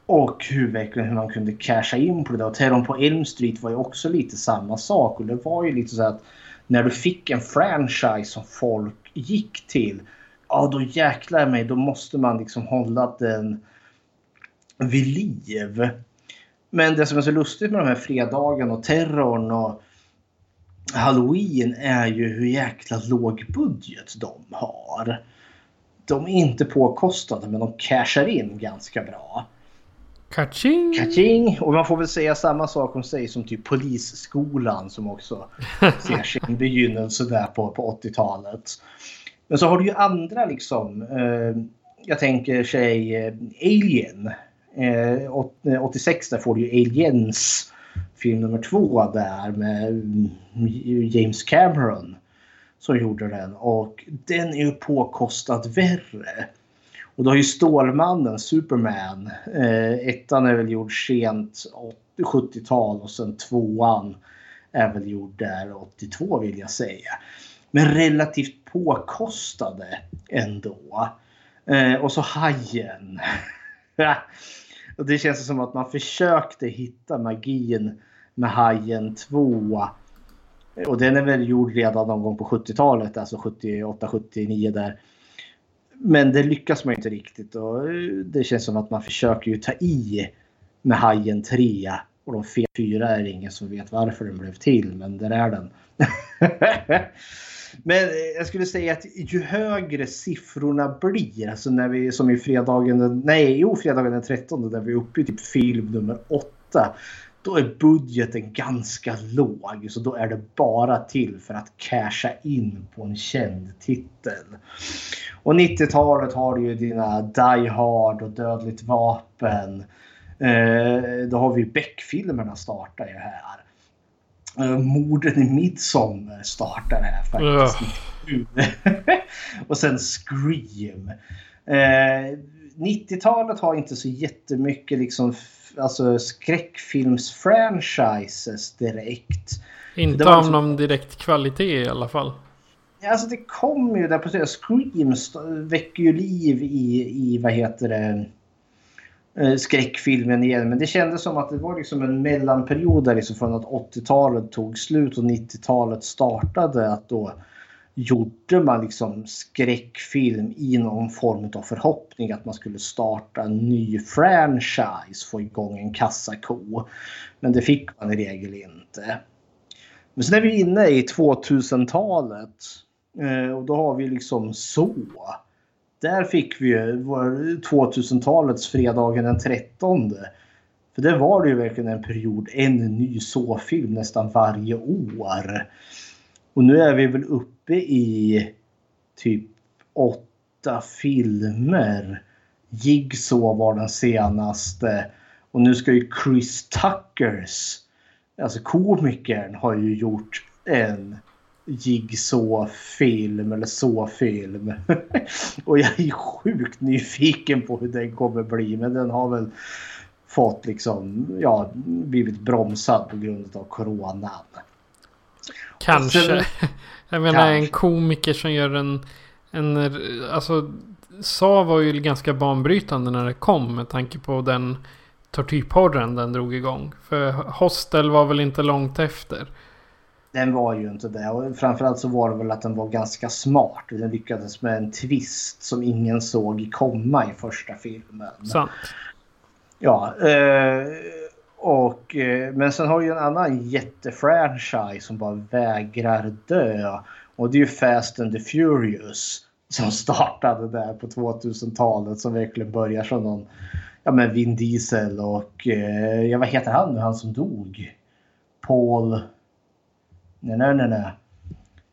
Och hur verkligen hur man kunde casha in på det där. Och Terrorn på Elm Street var ju också lite samma sak. Och det var ju lite så att när du fick en franchise som folk gick till. Ja, då jäklar mig, då måste man liksom hålla den vid liv. Men det som är så lustigt med de här fredagen och terrorn och Halloween är ju hur jäkla låg budget de har. De är inte påkostade men de cashar in ganska bra. Kaching! Kaching! Och man får väl säga samma sak om sig som typ Polisskolan som också ser sin begynnelse där på, på 80-talet. Men så har du ju andra liksom. Eh, jag tänker sig eh, Alien. Eh, 86 där får du ju Aliens film nummer två där med mm, James Cameron som gjorde den och den är ju påkostad värre. Och då har ju Stålmannen, Superman, eh, ettan är väl gjord sent 70-tal och sen tvåan är väl gjord där 82 vill jag säga. Men relativt påkostade ändå. Eh, och så Hajen. och det känns som att man försökte hitta magin med Hajen 2. Och den är väl gjord redan någon gång på 70-talet, alltså 78-79 där. Men det lyckas man inte riktigt och eh, det känns som att man försöker ju ta i med Hajen 3 och de fyra är det ingen som vet varför den blev till, men där är den. men eh, jag skulle säga att ju högre siffrorna blir, alltså när vi som i fredagen, nej, jo, fredagen den 13 där vi är uppe i typ film nummer 8 då är budgeten ganska låg. Så då är det bara till för att casha in på en känd titel. Och 90-talet har du ju dina Die Hard och Dödligt vapen. Eh, då har vi Beck-filmerna startar ju här. Eh, Morden i Midsommar startar här faktiskt. och sen Scream. Eh, 90-talet har inte så jättemycket liksom alltså skräckfilmsfranchises direkt. Inte av liksom... någon direkt kvalitet i alla fall. Alltså det kommer ju där på Scream väcker ju liv i, i vad heter det eh, skräckfilmen igen. Men det kändes som att det var liksom en mellanperiod där liksom från att 80-talet tog slut och 90-talet startade. Att då gjorde man liksom skräckfilm i någon form av förhoppning att man skulle starta en ny franchise, få igång en kassako. Men det fick man i regel inte. Men sen är vi inne i 2000-talet eh, och då har vi liksom så. Där fick vi 2000-talets fredagen den 13. För det var det ju verkligen en period, en ny så-film nästan varje år. Och nu är vi väl uppe i typ åtta filmer. Jigsaw var den senaste. Och nu ska ju Chris Tuckers, alltså komikern, har ju gjort en Jigsaw-film eller så-film. och jag är sjukt nyfiken på hur den kommer bli. Men den har väl fått liksom, ja, blivit bromsad på grund av coronan. Kanske. Sen, jag menar kanske. en komiker som gör en... en alltså, Sa var ju ganska banbrytande när det kom med tanke på den tortyrporren den drog igång. För Hostel var väl inte långt efter. Den var ju inte det. Och framförallt så var det väl att den var ganska smart. Den lyckades med en twist som ingen såg komma i första filmen. Sant. Ja. Eh, och, eh, men sen har du ju en annan jättefranchise som bara vägrar dö. Och det är ju Fast and the Furious. Som startade där på 2000-talet som verkligen börjar som någon ja, men Vin Diesel och eh, ja, vad heter han nu, han som dog? Paul... Nej, nej, nej, nej.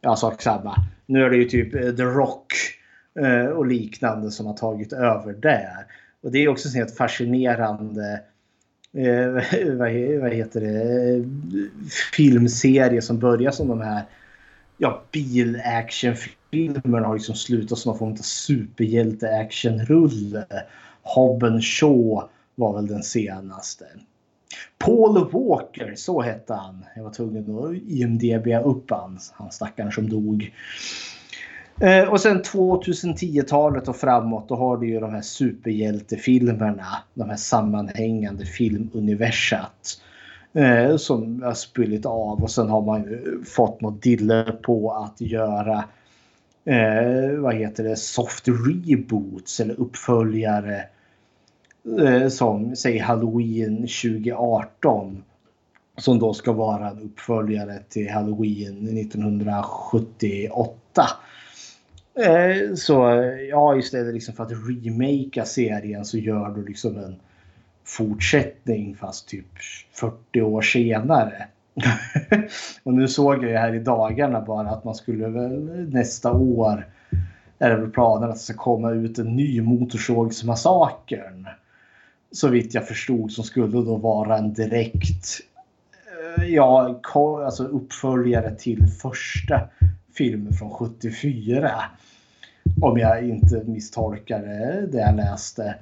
Ja, sak samma. Nu är det ju typ eh, The Rock eh, och liknande som har tagit över där. Och det är också så fascinerande eh, vad, vad heter det, filmserie som börjar som de här ja, bilactionfilmerna har liksom slutat som någon form av superhjälte-actionrulle. Hobben Shaw var väl den senaste. Paul Walker, så hette han. Jag var tvungen att IMDB upp han, han stackaren som dog. Eh, och sen 2010-talet och framåt då har du ju de här superhjältefilmerna. De här sammanhängande filmuniversat. Eh, som har spillit av och sen har man ju fått något dille på att göra eh, vad heter det, soft reboots eller uppföljare eh, som säg Halloween 2018 som då ska vara en uppföljare till Halloween 1978. Eh, så ja, istället liksom för att remakea serien så gör du liksom en fortsättning fast typ 40 år senare. och nu såg jag här i dagarna bara att man skulle väl nästa år är det väl planen att det ska komma ut en ny Motorsågsmassakern. Så vitt jag förstod som skulle då vara en direkt eh, ja, alltså uppföljare till första film från 74. Om jag inte misstolkade det jag läste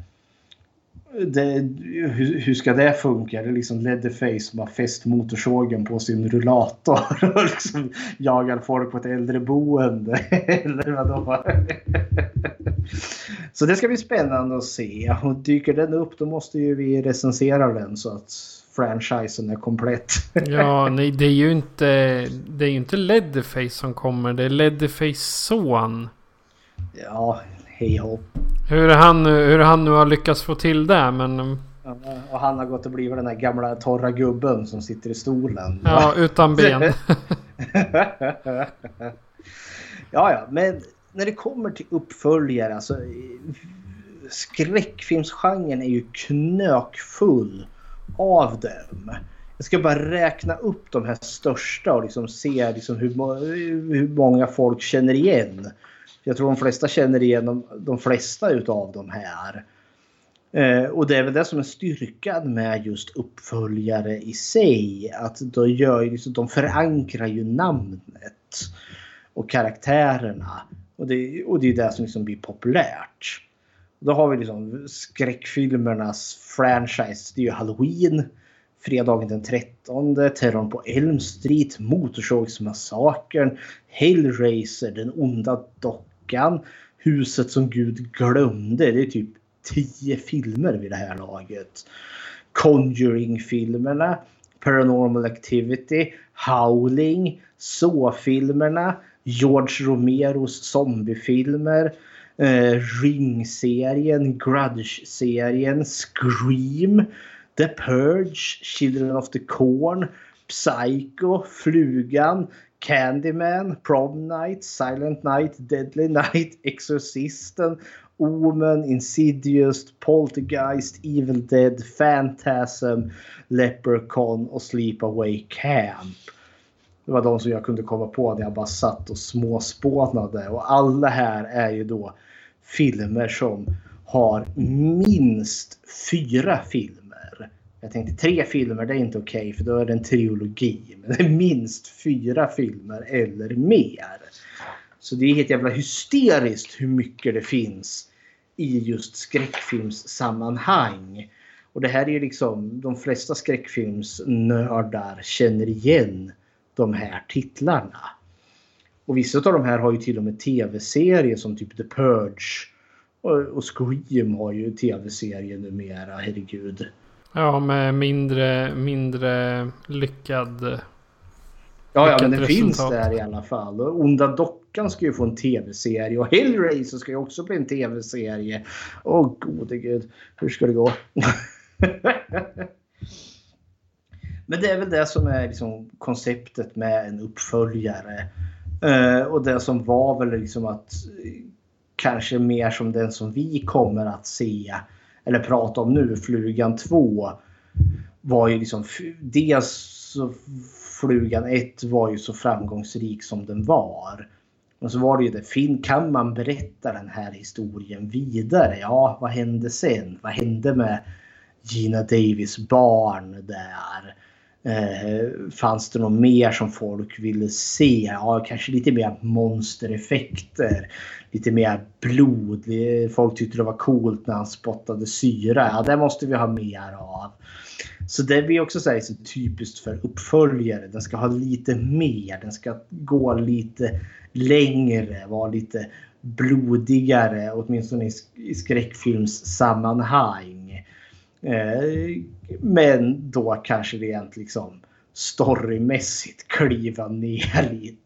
det, hur, hur, ska det funka? Det är liksom Leatherface som har fäst motorsågen på sin rullator och liksom jagar folk på ett äldreboende. Eller vadå? så det ska bli spännande att se. Och dyker den upp då måste ju vi recensera den så att franchisen är komplett. ja, nej det är ju inte, det är ju inte Leatherface som kommer. Det är Leatherface son. Ja, hej hopp. Hur han, hur han nu har lyckats få till det men... Mm. Ja, och han har gått och blivit den där gamla torra gubben som sitter i stolen. Ja, utan ben. ja, ja, men när det kommer till uppföljare, alltså skräckfilmsgenren är ju knökfull av dem. Jag ska bara räkna upp de här största och liksom se liksom hur, hur många folk känner igen. Jag tror de flesta känner igen de, de flesta utav de här. Eh, och det är väl det som är styrkan med just uppföljare i sig. Att de, gör, liksom, de förankrar ju namnet och karaktärerna. Och det, och det är det som liksom blir populärt. Då har vi liksom skräckfilmernas franchise. Det är ju Halloween. Fredagen den 13. Terrorn på Elm Street. Motorsågsmassakern. Hellraiser. Den onda dockan Huset som Gud glömde. Det är typ tio filmer vid det här laget. Conjuring-filmerna, Paranormal Activity, Howling, Saw-filmerna, George Romeros zombiefilmer, eh, Ring-serien, Grudge-serien, Scream, The Purge, Children of the Corn, Psycho, Flugan, Candyman, Prom Night, Silent Night, Deadly Night, Exorcisten, Omen, Insidious, Poltergeist, Evil Dead, Phantasm, Leprechaun och Sleepaway Camp. Det var de som jag kunde komma på när jag bara satt och småspånade. Och alla här är ju då filmer som har minst fyra filmer jag tänkte tre filmer det är inte okej okay, för då är det en trilogi. Men det är minst fyra filmer eller mer. Så det är helt jävla hysteriskt hur mycket det finns i just skräckfilmssammanhang. Och det här är ju liksom de flesta skräckfilmsnördar känner igen de här titlarna. Och vissa av de här har ju till och med tv-serier som typ The Purge. Och, Scream har ju tv-serier numera, herregud. Ja, med mindre, mindre lyckad... Ja, ja men den finns där i alla fall. Och Onda Dockan ska ju få en tv-serie och Hellraiser ska ju också bli en tv-serie. Åh gode gud, hur ska det gå? men det är väl det som är liksom konceptet med en uppföljare. Eh, och det som var väl liksom att eh, kanske mer som den som vi kommer att se eller prata om nu, Flugan 2 var ju liksom dels så Flugan 1 var ju så framgångsrik som den var. Men så var det ju det, kan man berätta den här historien vidare? Ja, vad hände sen? Vad hände med Gina Davis barn där? Eh, fanns det något mer som folk ville se? Ja, kanske lite mer monstereffekter. Lite mer blod. Eh, folk tyckte det var coolt när han spottade syra. Ja, det måste vi ha mer av. Så det blir också säga så typiskt för uppföljare. Den ska ha lite mer. Den ska gå lite längre. Vara lite blodigare. Åtminstone i skräckfilmssammanhang. Eh, men då kanske rent liksom storymässigt kliva ner lite.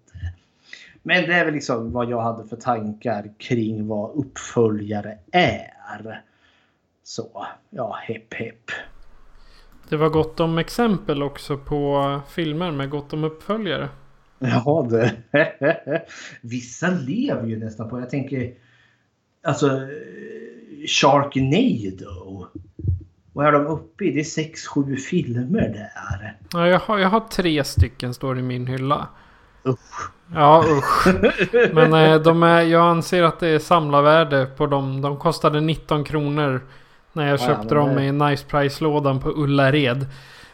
Men det är väl liksom vad jag hade för tankar kring vad uppföljare är. Så, ja, hepp hepp. Det var gott om exempel också på filmer med gott om uppföljare. Ja, det. Vissa lever ju nästan på, jag tänker, alltså Sharknado. Vad är de uppe i? Det är sex, sju filmer där. Ja, jag har, jag har tre stycken står i min hylla. Usch. Ja usch. Men eh, de är, jag anser att det är samlarvärde på dem. De kostade 19 kronor. När jag Ja, köpte dem det- i Nice Price-lådan på Ullared.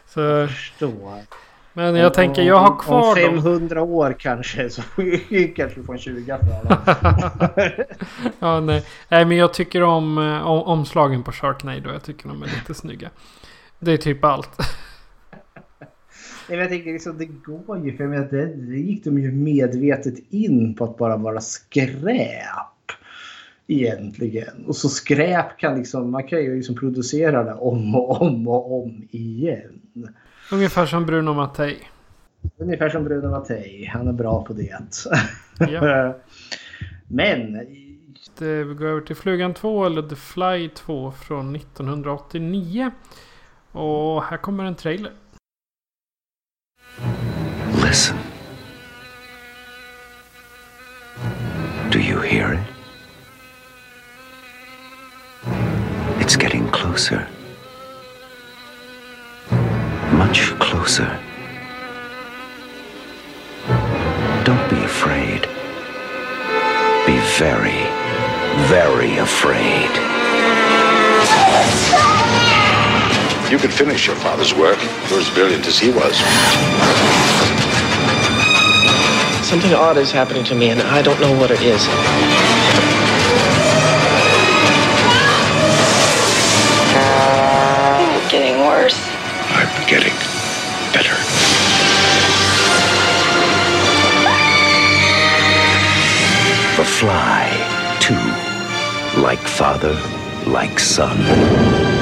Så, Förstår. Men jag tänker jag har Om kvar dem. 500 år kanske så kanske du får en 20 för dem. Ja, nej. nej men jag tycker om, eh, om omslagen på Sharknado. Jag tycker de är lite snygga. Det är typ allt. Nej, men jag tänker liksom, det går ju. För jag menar, det, det gick de ju medvetet in på att bara vara skräp. Egentligen. Och så skräp kan liksom, man kan ju liksom producera det om och om och om igen. Ungefär som Bruno Mattei. Ungefär som Bruno Mattei. Han är bra på det. Ja. Men Det, vi går över till Flugan 2 eller The Fly 2 från 1989. Och här kommer en trailer. Listen. Closer. Much closer. Don't be afraid. Be very, very afraid. You could finish your father's work. You're as brilliant as he was. Something odd is happening to me, and I don't know what it is. Getting better. The Fly, too. Like father, like son.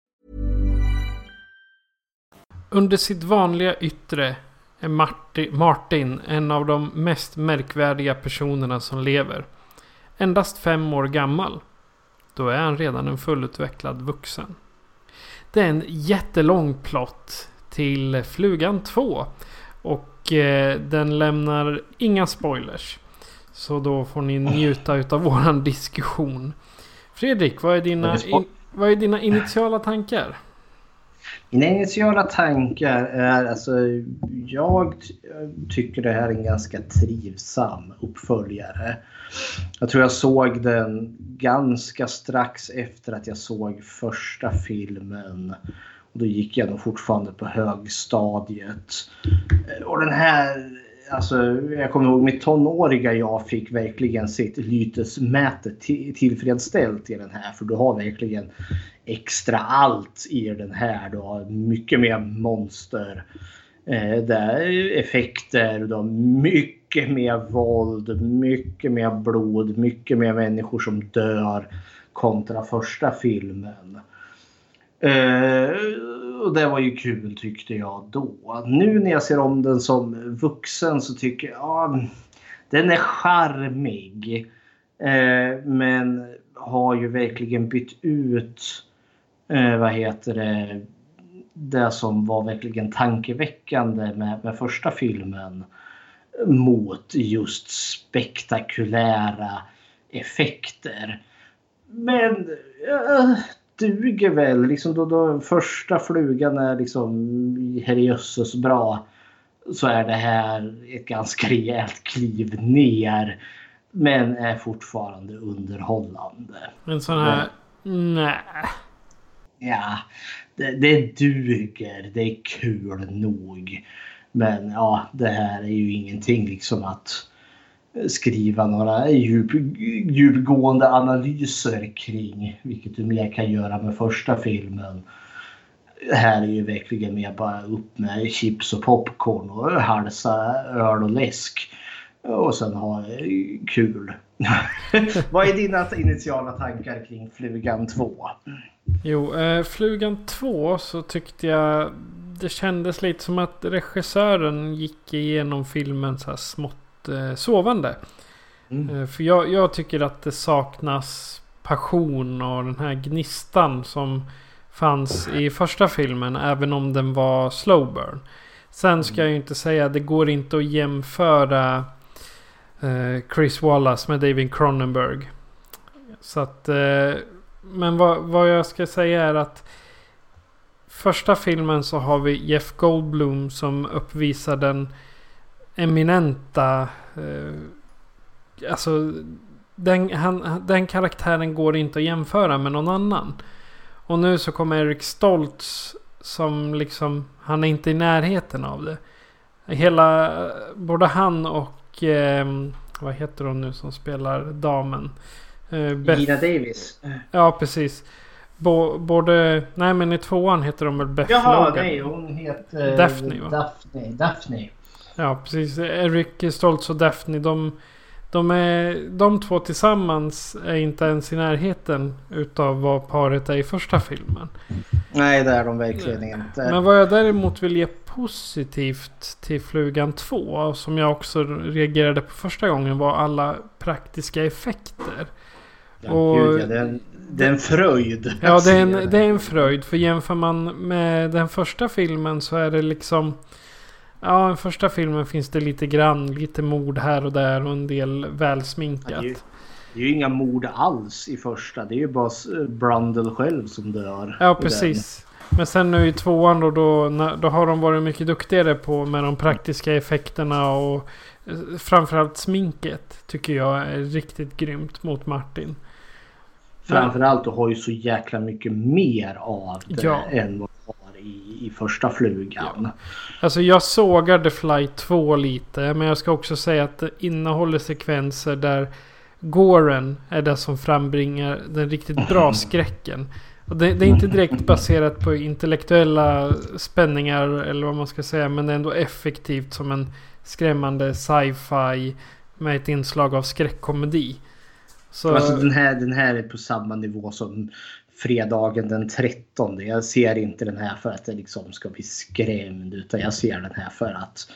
Under sitt vanliga yttre är Marti- Martin en av de mest märkvärdiga personerna som lever. Endast fem år gammal. Då är han redan en fullutvecklad vuxen. Det är en jättelång plott till Flugan 2. Och eh, den lämnar inga spoilers. Så då får ni njuta utav våran diskussion. Fredrik, vad är dina, in, vad är dina initiala tankar? Mina initiala tankar är alltså jag tycker det här är en ganska trivsam uppföljare. Jag tror jag såg den ganska strax efter att jag såg första filmen. Och då gick jag nog fortfarande på högstadiet. Och den här, alltså jag kommer ihåg mitt tonåriga jag fick verkligen sitt lytesmäte tillfredsställt i den här. För du har verkligen extra allt i den här. Du har mycket mer monster. Eh, där effekter, du har mycket mer våld, mycket mer blod, mycket mer människor som dör kontra första filmen. Eh, och det var ju kul tyckte jag då. Nu när jag ser om den som vuxen så tycker jag ja, den är charmig. Eh, men har ju verkligen bytt ut eh, vad heter det, det som var verkligen tankeväckande med, med första filmen mot just spektakulära effekter. Men äh, duger väl. Liksom då, då första flugan är liksom herrejösses bra så är det här ett ganska rejält kliv ner. Men är fortfarande underhållande. En sån här... Nej. Ja, det, det duger. Det är kul nog. Men ja, det här är ju ingenting liksom att skriva några djup, djupgående analyser kring. Vilket du mer kan göra med första filmen. Här är ju verkligen mer bara upp med chips och popcorn och halsa öl och läsk. Och sen ha eh, kul. Vad är dina initiala tankar kring Flugan 2? Jo, eh, Flugan 2 så tyckte jag det kändes lite som att regissören gick igenom filmen så här smått sovande. Mm. Eh, för jag, jag, tycker att det saknas passion och den här gnistan som fanns i första filmen. Även om den var slow burn. Sen ska jag ju inte säga att det går inte att jämföra eh, Chris Wallace med David Cronenberg. Så att... Eh, men vad, vad jag ska säga är att första filmen så har vi Jeff Goldblum som uppvisar den eminenta... Eh, alltså den, han, den karaktären går inte att jämföra med någon annan. Och nu så kommer Eric Stoltz som liksom... Han är inte i närheten av det. Hela... Både han och... Eh, vad heter hon nu som spelar damen? Eh, Gina Davis. Ja, precis. Bo, både... Nej, men i tvåan heter de väl Beth Jaha, Logan. nej. Hon heter... Daphne, va? Daphne. Daphne. Ja, precis. Eric Stoltz och Daphne, de... De, är, de två tillsammans är inte ens i närheten utav vad paret är i första filmen. Nej, det är de verkligen inte. Men vad jag däremot vill ge positivt till Flugan 2, som jag också reagerade på första gången, var alla praktiska effekter. Ja, och, gud, ja, det, är en, det är en fröjd. Ja, det är en, det är en fröjd. För jämför man med den första filmen så är det liksom... Ja, den första filmen finns det lite grann, lite mord här och där och en del välsminkat. Ja, det, är ju, det är ju inga mord alls i första. Det är ju bara Brundle själv som dör. Ja, precis. Men sen nu i tvåan då, då, då har de varit mycket duktigare på med de praktiska effekterna och eh, framförallt sminket tycker jag är riktigt grymt mot Martin. Framförallt du har ju så jäkla mycket mer av det ja. än vad i, i första flugan. Ja. Alltså jag sågar The Fly 2 lite. Men jag ska också säga att det innehåller sekvenser där Goren är det som frambringar den riktigt bra skräcken. Det, det, är inte direkt baserat på intellektuella spänningar eller vad man ska säga. Men det är ändå effektivt som en skrämmande sci-fi med ett inslag av skräckkomedi. Så... Alltså den här, den här är på samma nivå som fredagen den 13. Jag ser inte den här för att det liksom ska bli skrämd utan jag ser den här för att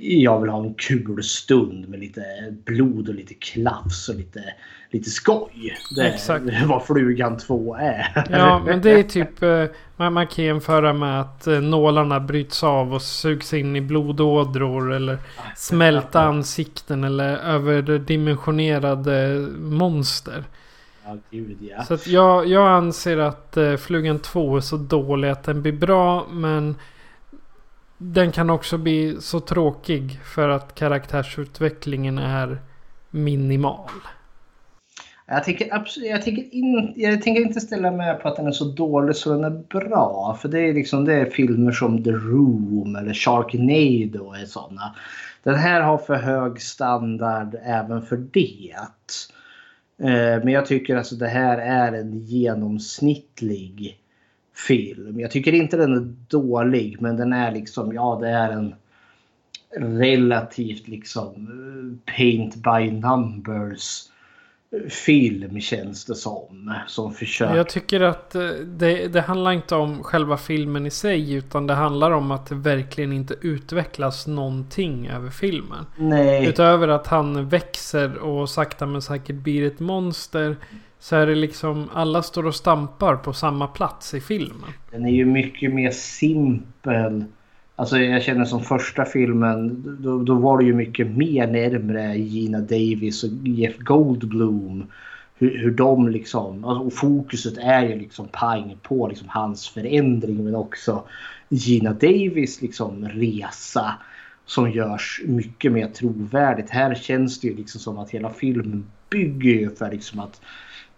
jag vill ha en kul stund med lite blod och lite klaffs och lite, lite skoj. Det är vad Flugan 2 är. Ja, men det är typ... Eh, man, man kan jämföra med att eh, nålarna bryts av och sugs in i blodådror. Eller smälta ansikten eller överdimensionerade monster. Ja, gud ja. Så att jag, jag anser att uh, Flugan 2 är så dålig att den blir bra. Men den kan också bli så tråkig för att karaktärsutvecklingen är minimal. Jag tänker, jag, tänker in, jag tänker inte ställa mig på att den är så dålig så den är bra. För det är liksom det är filmer som The Room eller Sharknado är sådana. Den här har för hög standard även för det. Eh, men jag tycker alltså det här är en genomsnittlig film. Jag tycker inte den är dålig men den är liksom, ja det är en relativt liksom eh, paint by numbers film känns det som. Som försöker. Jag tycker att eh, det, det handlar inte om själva filmen i sig. Utan det handlar om att det verkligen inte utvecklas någonting över filmen. Nej. Utöver att han växer och sakta men säkert blir ett monster. Så är det liksom alla står och stampar på samma plats i filmen. Den är ju mycket mer simpel. Alltså jag känner som första filmen, då, då var det ju mycket mer närmre Gina Davis och Jeff Goldblum. Hur, hur de liksom, alltså, och fokuset är ju liksom pang på liksom hans förändring men också Gina Davis liksom resa som görs mycket mer trovärdigt. Här känns det ju liksom som att hela filmen bygger ju för liksom att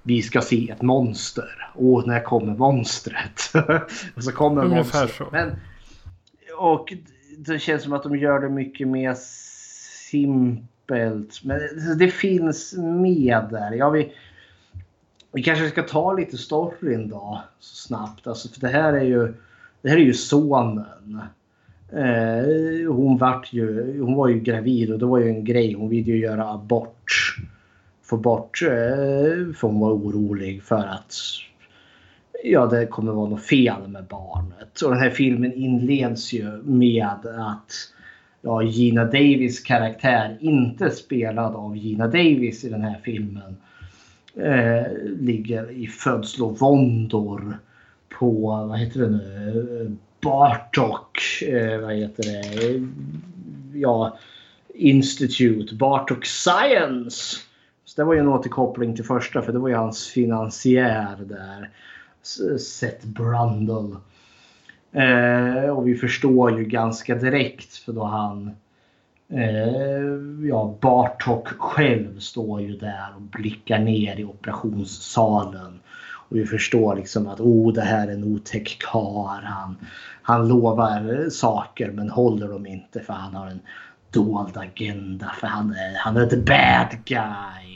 vi ska se ett monster. Och när kommer monstret? och så kommer Ungefär monstret. så. Men, och det känns som att de gör det mycket mer simpelt. Men alltså, det finns med där. Ja, vi, vi kanske ska ta lite storyn då så snabbt. Alltså, för det här är ju, det här är ju sonen. Eh, hon, vart ju, hon var ju gravid och det var ju en grej. Hon ville ju göra abort. Få bort, eh, för hon var orolig för att ja, det kommer vara något fel med barnet. Och den här filmen inleds ju med att ja, Gina Davis karaktär, inte spelad av Gina Davis i den här filmen, eh, ligger i födslovåndor på, vad heter det nu, Bartok, eh, vad heter det, ja, Institute, Bartok Science. Så det var ju en återkoppling till första för det var ju hans finansiär där. Seth Brundle. Eh, och vi förstår ju ganska direkt för då han eh, ja, Bartok själv står ju där och blickar ner i operationssalen. Och vi förstår liksom att oh, det här är en otäck karl. Han, han lovar saker men håller dem inte för han har en dold agenda. För han är, han är the bad guy.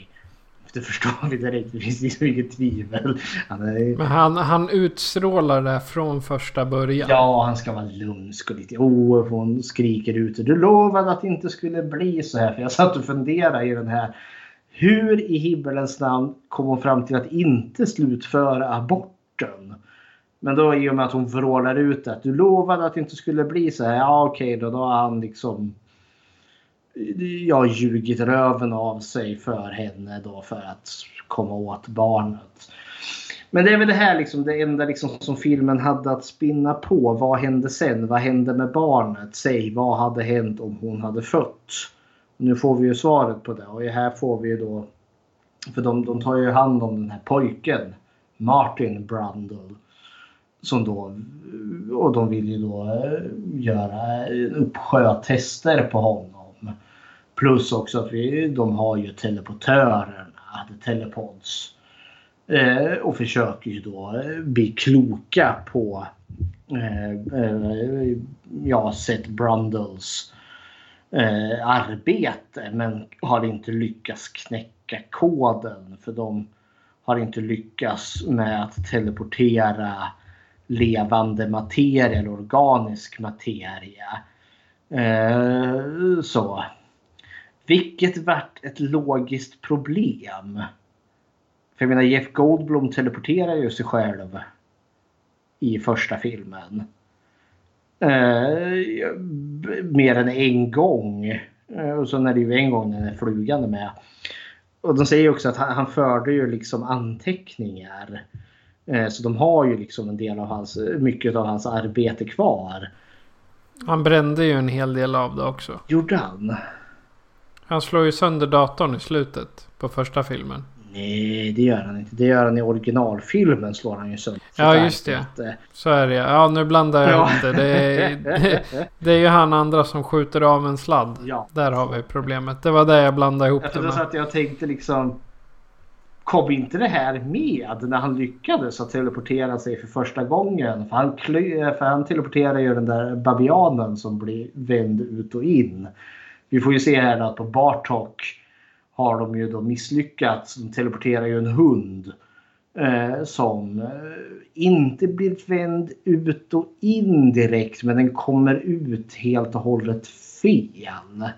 Det förstår vi direkt. Det finns liksom inget tvivel. Han är... Men han, han utstrålar det från första början. Ja, han ska vara lumsk och lite oh, hon skriker ut. Du lovade att det inte skulle bli så här. För jag satt och funderade i den här. Hur i himmelens namn kom hon fram till att inte slutföra aborten? Men då i och med att hon vrålar ut att du lovade att det inte skulle bli så här. Ja okej då, då har han liksom ja, ljugit röven av sig för henne då för att komma åt barnet. Men det är väl det här liksom det enda liksom som filmen hade att spinna på. Vad hände sen? Vad hände med barnet? Säg vad hade hänt om hon hade fött? Nu får vi ju svaret på det och här får vi ju då för de, de tar ju hand om den här pojken Martin Brundle. Som då och de vill ju då eh, göra eh, en uppsjö tester på honom. Plus också att vi, de har ju teleportörerna, telepods. Eh, och försöker ju då eh, bli kloka på eh, eh, ja, Seth Brundles eh, arbete. Men har inte lyckats knäcka koden. För de har inte lyckats med att teleportera levande materia eller organisk materia. Eh, så. Vilket vart ett logiskt problem. För jag menar Jeff Goldblum teleporterar ju sig själv i första filmen. Eh, mer än en gång. Eh, och så är det ju en gång den är flugande med. Och de säger också att han, han förde ju liksom anteckningar. Eh, så de har ju liksom en del av hans, mycket av hans arbete kvar. Han brände ju en hel del av det också. Gjorde han? Han slår ju sönder datorn i slutet på första filmen. Nej, det gör han inte. Det gör han i originalfilmen slår han ju sönder. Ja, just det. Så är det ja. Nu blandar jag Ja. ihop det. Är, det, det är ju han andra som skjuter av en sladd. Ja. Där har vi problemet. Det var det jag blandade ihop Efter det med. satt jag tänkte liksom. Kom inte det här med när han lyckades att teleportera sig för första gången? För han, för han teleporterar ju den där babianen som blir vänd ut och in. Vi får ju se här att på Bartok har de ju då misslyckats. De teleporterar ju en hund. Eh, som eh, inte blir vänd ut och in direkt men den kommer ut helt och hållet fel.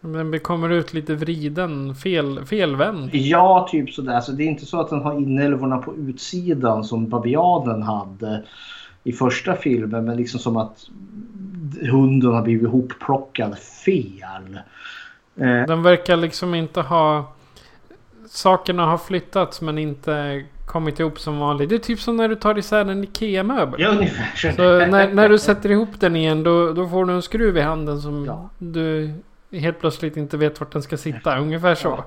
Den kommer ut lite vriden, fel, felvänd. Ja, typ sådär. Så det är inte så att den har inälvorna på utsidan som babianen hade i första filmen. Men liksom som att hunden har blivit hopplockad fel. Eh. Den verkar liksom inte ha... Sakerna har flyttats men inte kommit ihop som vanligt. Det är typ som när du tar isär en IKEA-möbel. Ja, ungefär. Så när, när du sätter ihop den igen då, då får du en skruv i handen som ja. du helt plötsligt inte vet vart den ska sitta. Ungefär så.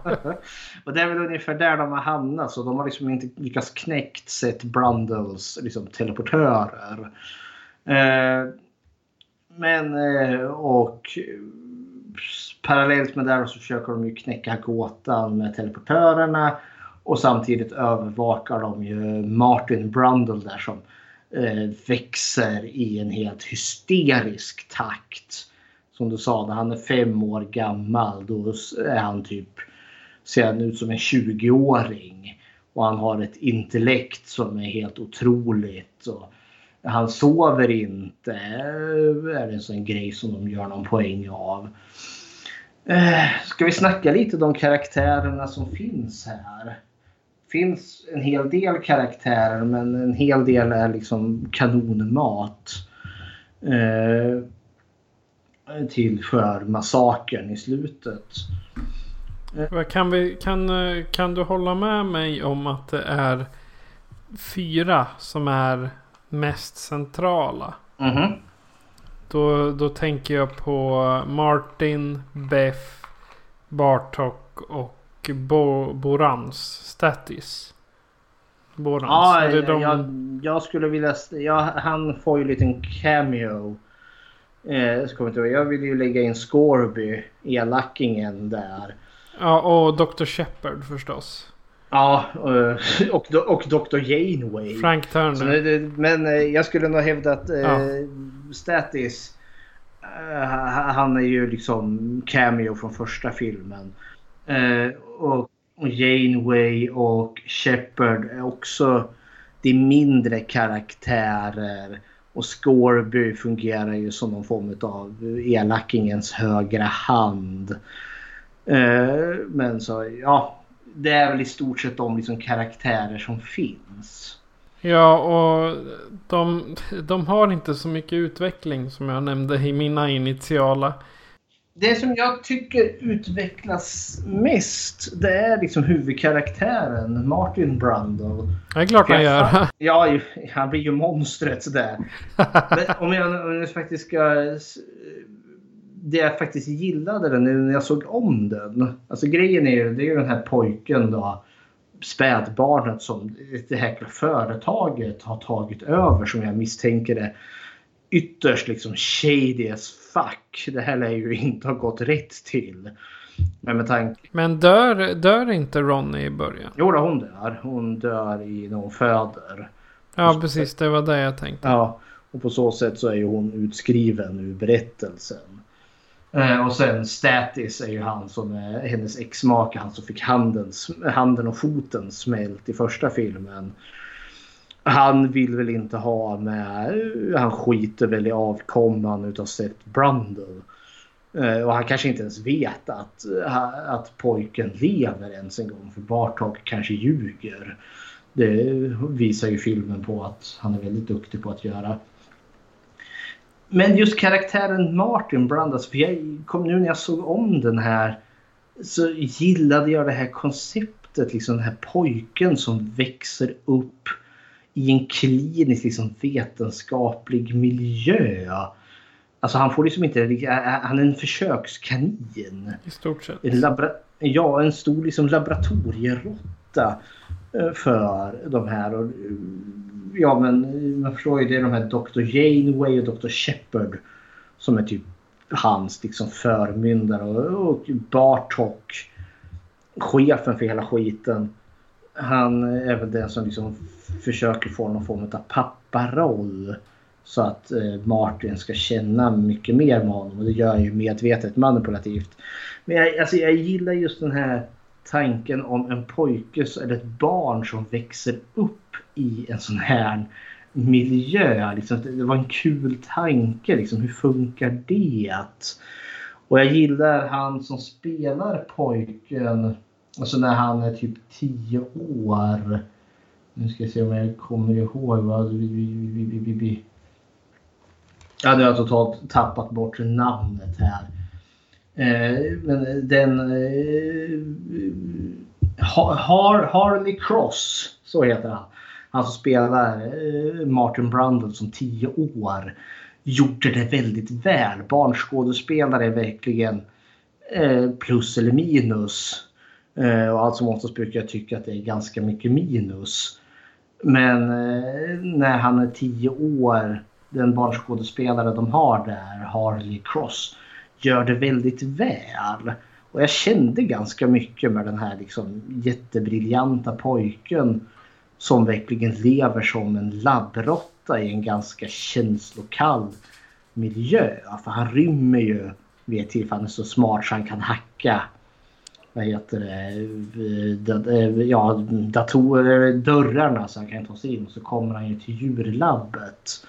och det är väl ungefär där de har hamnat. Så de har liksom inte lyckats knäckt sett Brundles liksom, teleportörer. Eh, men eh, och parallellt med det så försöker de ju knäcka gåtan med teleportörerna. Och samtidigt övervakar de ju Martin Brundle där som eh, växer i en helt hysterisk takt. Som du sa, när han är fem år gammal då är han typ, ser han ut som en 20-åring. Och han har ett intellekt som är helt otroligt. Och han sover inte, eh, är det en sån grej som de gör någon poäng av. Eh, ska vi snacka lite om de karaktärerna som finns här? finns en hel del karaktärer men en hel del är liksom kanonmat. Eh, till för massakern i slutet. Eh. Kan, vi, kan, kan du hålla med mig om att det är fyra som är mest centrala? Mm -hmm. då, då tänker jag på Martin, Beth, Bartok och Bo, Borans Statis. Borans. Ja, är de... jag, jag, skulle vilja... Ja, han får ju en liten cameo. Eh, inte, jag vill ju lägga in Scorby, elakingen där. Ja, och Dr. Shepard förstås. Ja, och, och, och Dr. Janeway. Frank Turner. men eh, jag skulle nog hävda att eh, ja. Statis, han är ju liksom cameo från första filmen. och Janeway och Shepard är också de mindre karaktärer. Och Scorby fungerar ju som någon form av elakingens högra hand. Eh, men så ja, det är väl i stort sett de liksom karaktärer som finns. Ja, och de, de har inte så mycket utveckling som jag nämnde i mina initiala det som jag tycker utvecklas mest det är liksom huvudkaraktären Martin Brundle. Det är klart han gör. Ja, han blir ju monstret där. Men om jag, om jag faktiskt ska... Det jag faktiskt gillade den när jag såg om den. Alltså grejen är ju, det är ju den här pojken då. Spädbarnet som det här företaget har tagit över som jag misstänker det ytterst liksom shady as fuck. Det här lär ju inte ha gått rätt till. Men med tanke... Men dör, dör inte Ronny i början? Jo då, hon dör. Hon dör i när hon föder. Ja precis, det var det jag tänkte. Ja, och på så sätt så är ju hon utskriven ur berättelsen. Eh, och sen Statis är ju han som är hennes exmake, han som fick handen, handen och foten smält i första filmen han vill väl inte ha med, han skiter väl i avkomman utav Seth Brundle. Eh, och han kanske inte ens vet att, eh, att pojken lever ens en gång för Bartok kanske ljuger. Det visar ju filmen på att han är väldigt duktig på att göra. Men just karaktären Martin Brandas, för jag kom nu när jag såg om den här så gillade jag det här konceptet, liksom den här pojken som växer upp i en klinisk liksom, vetenskaplig miljö. Alltså han får liksom inte, han är en försökskanin. I stort sett. En labra, ja, en stor liksom laboratorieråtta eh, för de här. Och, ja men man förstår ju det är de här Dr. Janeway och Dr. Shepard som är typ hans liksom förmyndare och, och Bartok chefen för hela skiten. Han är väl den som liksom försöker få någon form av papparoll. Så att eh, Martin ska känna mycket mer med honom och det gör han ju medvetet manipulativt. Men jag, alltså, jag gillar just den här tanken om en pojke eller ett barn som växer upp i en sån här miljö. Liksom, det var en kul tanke. Liksom, hur funkar det? Och jag gillar han som spelar pojken. Alltså när han är typ 10 år. Nu ska jag se om jag kommer ihåg vad... Ja, nu har jag totalt tappat bort namnet här. Eh, men den... Eh, Har, Harley Cross, så heter han. Han som spelar eh, Martin Brundle som 10 år. Gjorde det väldigt väl. Barnskådespelare är verkligen eh, plus eller minus. Eh, och allt som oftast brukar jag tycka att det är ganska mycket minus. Men eh, när han är 10 år, den barnskådespelare de har där, Harley Cross, gör det väldigt väl. Och jag kände ganska mycket med den här liksom jättebriljanta pojken som verkligen lever som en labbrotta i en ganska känslokall miljö. För han rymmer ju vid ett tillfälle han är så smart så han kan hacka vad heter det, eh, eh, ja, datorer, dörrarna så han kan ta sig in. Och så kommer han ju till djurlabbet.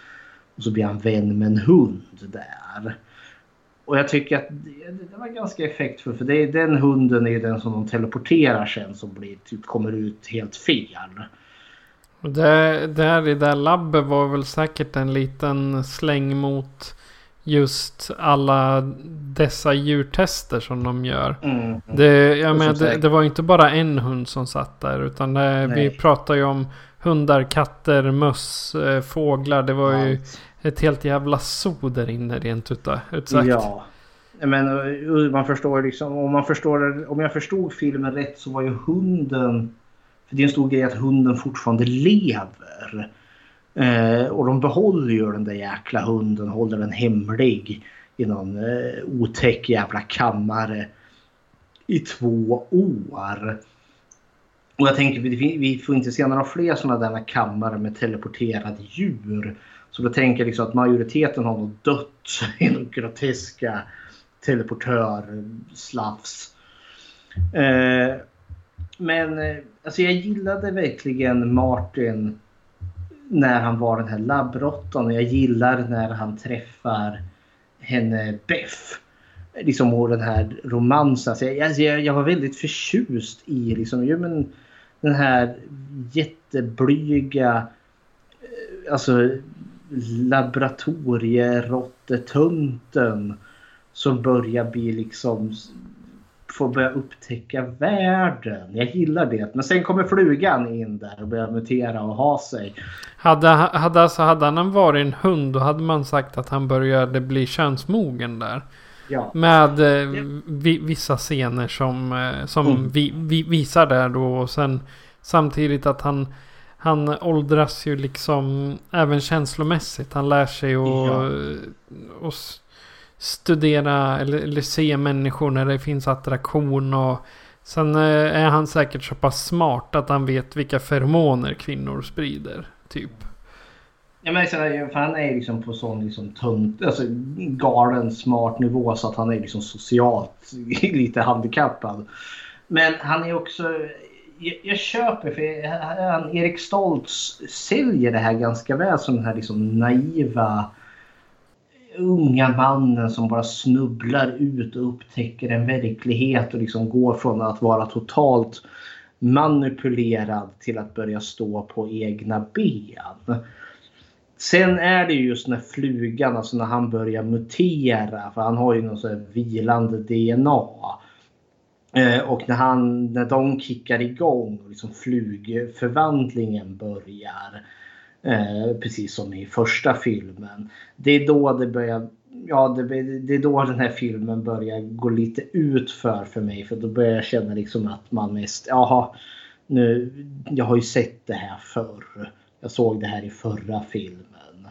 Och så blir han vän med en hund där. Och jag tycker att det, det var ganska effektfullt för det, den hunden är den som de teleporterar sen som blir, typ, kommer ut helt fel. Det, där i det labbet var väl säkert en liten släng mot just alla dessa djurtester som de gör. Mm. Det, jag menar, det, det, var inte bara en hund som satt där. Utan det, vi pratar ju om hundar, katter, möss, eh, fåglar. Det var ju ett helt jävla zoo där inne rent ut sagt. Ja. Men man förstår liksom, om, man förstår, om jag förstod filmen rätt så var ju hunden... För det är en stor grej att hunden fortfarande lever. Eh, och de behåller ju den där jäkla hunden, håller den hemlig i någon eh, otäck jävla kammare i två år. Och jag tänker vi får inte se några fler sådana där kammare med teleporterade djur. Så då tänker jag liksom att majoriteten har nog dött i någon groteska teleportör-slafs. Eh, men eh, alltså jag gillade verkligen Martin när han var den här labbrottan och jag gillar när han träffar henne Beff. Liksom och den här romansen. Alltså jag, alltså, jag, jag var väldigt förtjust i liksom, ju, men, den här jätteblyga eh, alltså laboratorierottetunten som börjar bli liksom får börja upptäcka världen. Jag gillar det. Men sen kommer flugan in där och börjar mutera och ha sig. Hade, hade, alltså, hade han varit en hund då hade man sagt att han började bli könsmogen där. Ja. Med eh, vi, vissa scener som, eh, som mm. vi, vi, visar där då. Och sen samtidigt att han, han åldras ju liksom även känslomässigt. Han lär sig att ja. och, studera eller, eller se människor när det finns attraktion. Och sen eh, är han säkert så pass smart att han vet vilka feromoner kvinnor sprider. Typ. Ja, men för han är liksom på sån liksom tunt, alltså galen smart nivå så att han är liksom socialt lite handikappad. Men han är också, jag, jag köper för han, Erik Stoltz säljer det här ganska väl som den här liksom naiva unga mannen som bara snubblar ut och upptäcker en verklighet och liksom går från att vara totalt manipulerad till att börja stå på egna ben. Sen är det just när flugan, alltså när han börjar mutera, för han har ju något vilande DNA. Eh, och när, han, när de kickar igång och liksom flugförvandlingen börjar. Eh, precis som i första filmen. Det är då det börjar Ja, det, det, är då den här filmen börjar gå lite ut för för mig. För då börjar jag känna liksom att man mest, jaha, nu, jag har ju sett det här förr. Jag såg det här i förra filmen.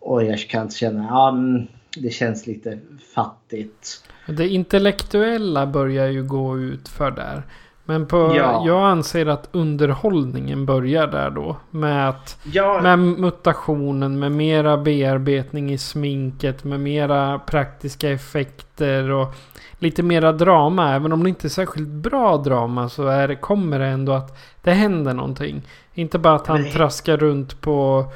Och jag kan känna, ja, mm, det känns lite fattigt. Det intellektuella börjar ju gå ut för där. Men på, ja. jag anser att underhållningen börjar där då. Med, att, ja. med mutationen, med mera bearbetning i sminket, med mera praktiska effekter och lite mera drama. Även om det inte är särskilt bra drama så är det, kommer det ändå att det händer någonting. Inte bara att han Nej. traskar runt på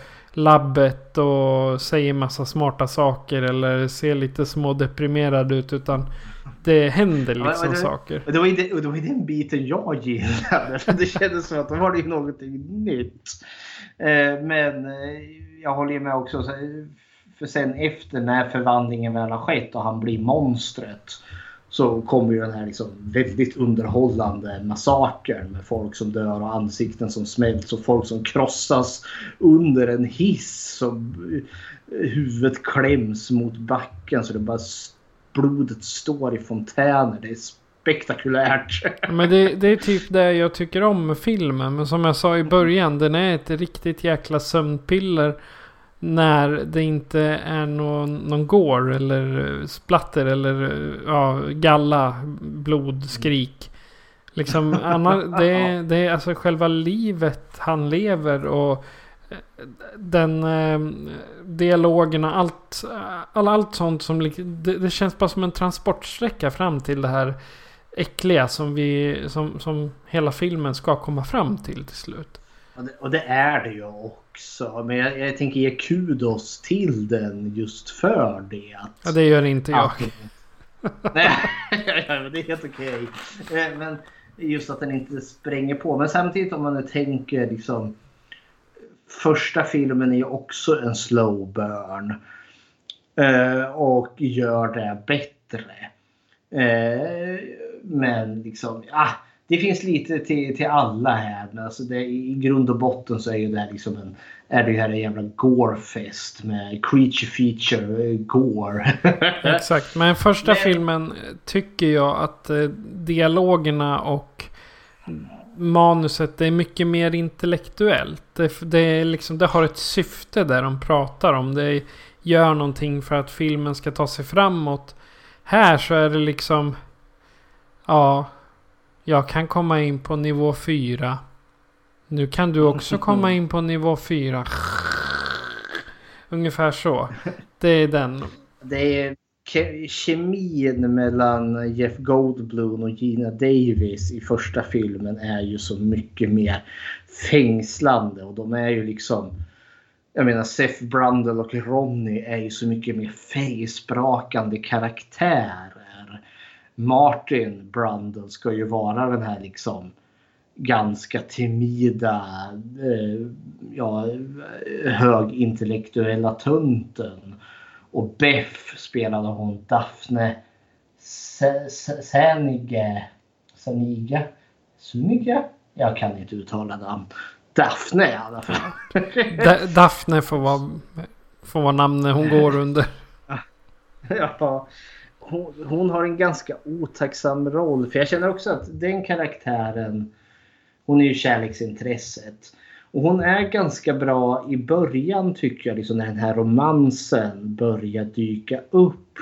labbet och säger massa smarta saker eller ser lite smådeprimerad ut. Utan det händer liksom Ja, det, saker. Och det, var ju det, och det var ju den biten jag gillade. Det kändes som att då var det ju någonting nytt. Eh, men eh, jag håller ju med också. så- För sen efter när förvandlingen väl har skett och han blir monstret. Så kommer ju den här liksom väldigt underhållande massakern med folk som dör och ansikten som smälts och folk som krossas under en hiss. Som eh, huvudet kläms mot backen så det bara blodet står i fontäner. Det är spektakulärt. Men det, det är typ det jag tycker om med filmen. Men som jag sa i början, den är ett riktigt jäkla sömnpiller. När det inte är någon, någon gore eller splatter eller ja, galla, blod, skrik. Liksom, annar, det, är- det är alltså själva livet han lever och eh, den eh, dialogerna, allt, all, allt sånt som det, det känns bara som en transportsträcka fram till det här äckliga som, vi, som, som hela filmen ska komma fram till till slut. Och det, och det är det ju också. Men jag, jag tänker ge kudos till den just för det. Att, Ja, det gör inte jag. Nej, ja, men det är helt okej. Eh, Men just att den inte spränger på. Men samtidigt om man nu tänker liksom. Första filmen är ju också en slow burn. Eh, Och gör det bättre. Eh, Men liksom, ah, det finns lite till, till alla här. Alltså det, i grund och botten så är ju det här liksom en, är det här en jävla gore-fest med creature feature, eh, gore. Exakt, men första Men- filmen tycker jag att eh, dialogerna och manuset det är mycket mer intellektuellt. Det, det, är liksom, det har ett syfte där de pratar om. Det gör någonting för att filmen ska ta sig framåt. Här så är det liksom... Ja, jag kan komma in på nivå 4. Nu kan du också komma in på nivå 4. Ungefär så. Det är den. Det är ke- kemin mellan Jeff Goldblum och Gina Davis i första filmen är ju så mycket mer fängslande och de är ju liksom jag menar Seth Brundle och Ronny är ju så mycket mer färgsprakande karaktär. Martin Brundle ska ju vara den här liksom ganska timida, eh, ja, högintellektuella tönten. Och Beth spelade hon Daphne Se- Se- Senige. Senige? Sunige? Jag kan inte uttala namn. Daphne i alla fall. Da- Daphne får vara, får vara namnet hon går under. ja, hon, hon har en ganska otacksam roll. För jag känner också att den karaktären. Hon är ju kärleksintresset. Och hon är ganska bra i början tycker jag. Liksom när den här romansen börjar dyka upp.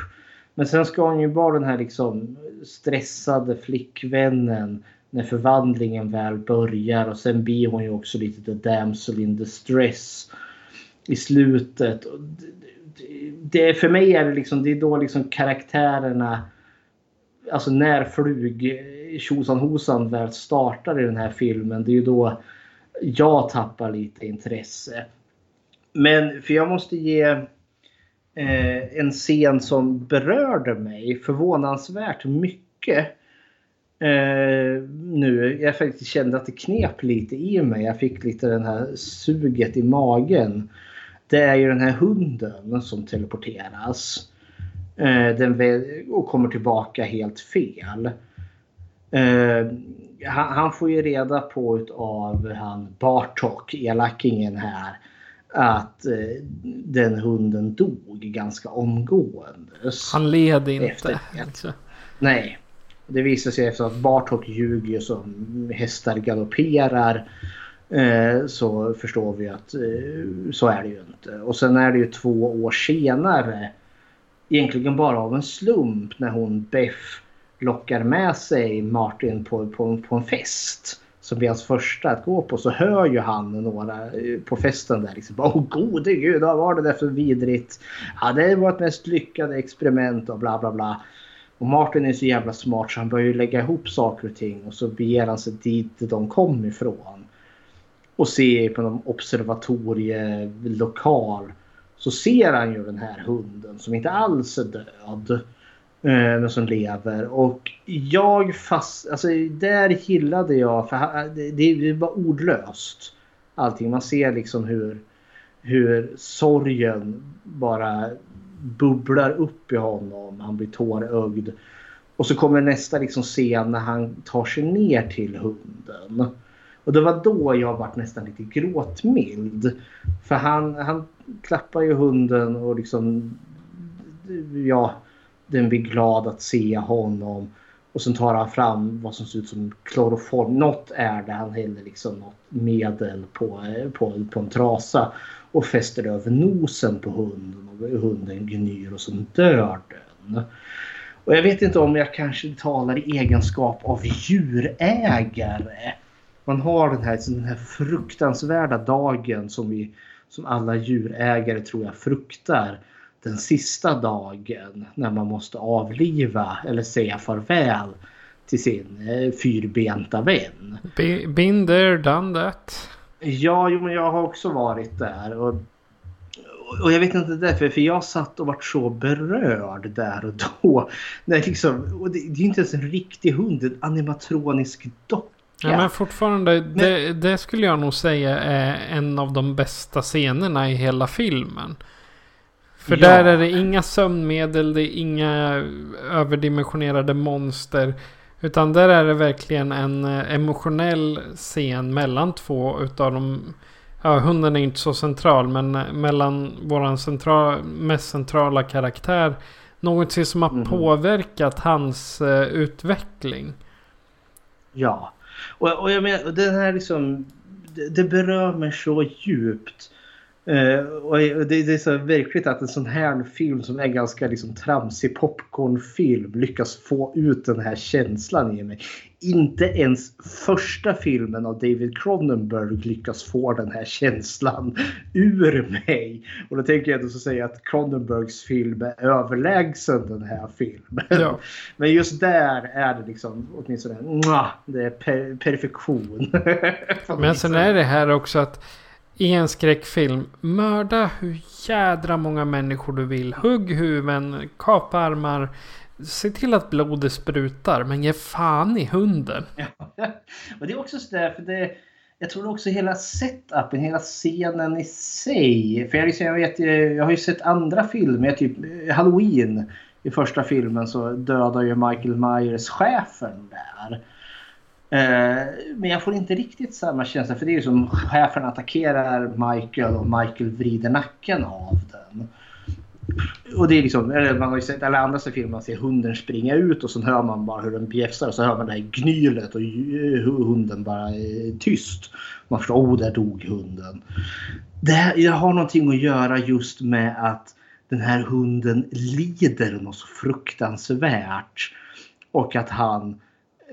Men sen ska hon ju vara den här liksom stressade flickvännen. När förvandlingen väl börjar. Och sen blir hon ju också lite the damsel in distress. I slutet. Det, för mig är det liksom, det är då liksom karaktärerna Alltså när flug tjosan hosan väl startar i den här filmen. Det är ju då jag tappar lite intresse. Men för jag måste ge eh, en scen som berörde mig förvånansvärt mycket. Eh, nu. Jag faktiskt kände att det knep lite i mig. Jag fick lite den här suget i magen. Det är ju den här hunden som teleporteras. Eh, den och kommer tillbaka helt fel. Eh, han, får ju reda på av han Bartok, elakingen här, att eh, den hunden dog ganska omgående. Han led inte. Liksom. Nej. Det visar sig efter att Bartok ljuger som hästar galopperar. Eh, så förstår vi att eh, så är det ju inte. Och sen är det ju två år senare. Egentligen bara av en slump när hon Beff lockar med sig Martin på, på, på en fest. Som blir hans första att gå på. Så hör ju han några eh, på festen där liksom. Åh gode gud, vad var det där för vidrigt? Ja, det var ett mest lyckade experiment och bla bla bla. Och Martin är så jävla smart så han börjar ju lägga ihop saker och ting och så beger han sig dit de kom ifrån och ser på någon observatorielokal så ser han ju den här hunden som inte alls är död. Eh, men som lever. Och jag fast... Alltså där gillade jag... För det, det var ordlöst. Allting. Man ser liksom hur, hur sorgen bara bubblar upp i honom. Han blir tårögd. Och så kommer nästa liksom scen när han tar sig ner till hunden. Och det var då jag var nästan lite gråtmild. För han, han klappar ju hunden och liksom... Ja, den blir glad att se honom. Och sen tar han fram vad som ser ut som kloroform. Något är det. Han häller liksom något medel på, på, på en trasa. Och fäster det över nosen på hunden. Och hunden gnyr och så dör den. Och jag vet inte om jag kanske talar i egenskap av djurägare. Man har den här, den här fruktansvärda dagen som, vi, som alla djurägare tror jag fruktar. Den sista dagen när man måste avliva eller säga farväl till sin eh, fyrbenta vän. Be- Been there, done that. Ja, jo, men jag har också varit där. Och, och jag vet inte därför, för jag satt och vart så berörd där och då. När liksom, och det, det är inte ens en riktig hund, en animatronisk docka. Ja, men fortfarande, Det, det skulle jag nog säga är en av de bästa scenerna i hela filmen. För Ja. där är det inga sömnmedel, det är inga överdimensionerade monster. Utan där är det verkligen en eh, emotionell scen mellan två utav de... Ja, hunden är inte så central men eh, mellan våran central, mest centrala karaktär. Någonting som har Mhm. påverkat hans eh, utveckling. Ja. Och, och jag menar, den här liksom, det, det berör mig så djupt. Uh, och det, det är så verkligt att en sån här film som är ganska liksom tramsig popcornfilm lyckas få ut den här känslan i mig. Inte ens första filmen av David Cronenberg lyckas få den här känslan ur mig. Och då tänker jag ändå så säga att Cronenbergs film är överlägsen den här filmen. Ja. Men just där är det liksom åtminstone det är per perfektion. Men sen är det här också att i en skräckfilm, mörda hur jädra många människor du vill. Hugg huvuden, kapa armar. Se till att blodet sprutar, men ge fan i hunden. Och det är också sådär, för det, jag tror också hela setupen, hela scenen i sig. För jag, liksom, jag, vet, jag, har ju sett andra filmer, typ Halloween. I första filmen så dödar ju Michael Myers chefen där. Eh, men jag får inte riktigt samma känsla för det är ju som chefen attackerar Michael och Michael vrider nacken av den. Och det är liksom, eller man har ju sett alla andra filmer, man ser hunden springa ut och så hör man bara hur den bjäfsar och så hör man det här gnylet och hunden bara är tyst. Man förstår, oh där dog hunden. Det, här, det har någonting att göra just med att den här hunden lider något så fruktansvärt. Och att han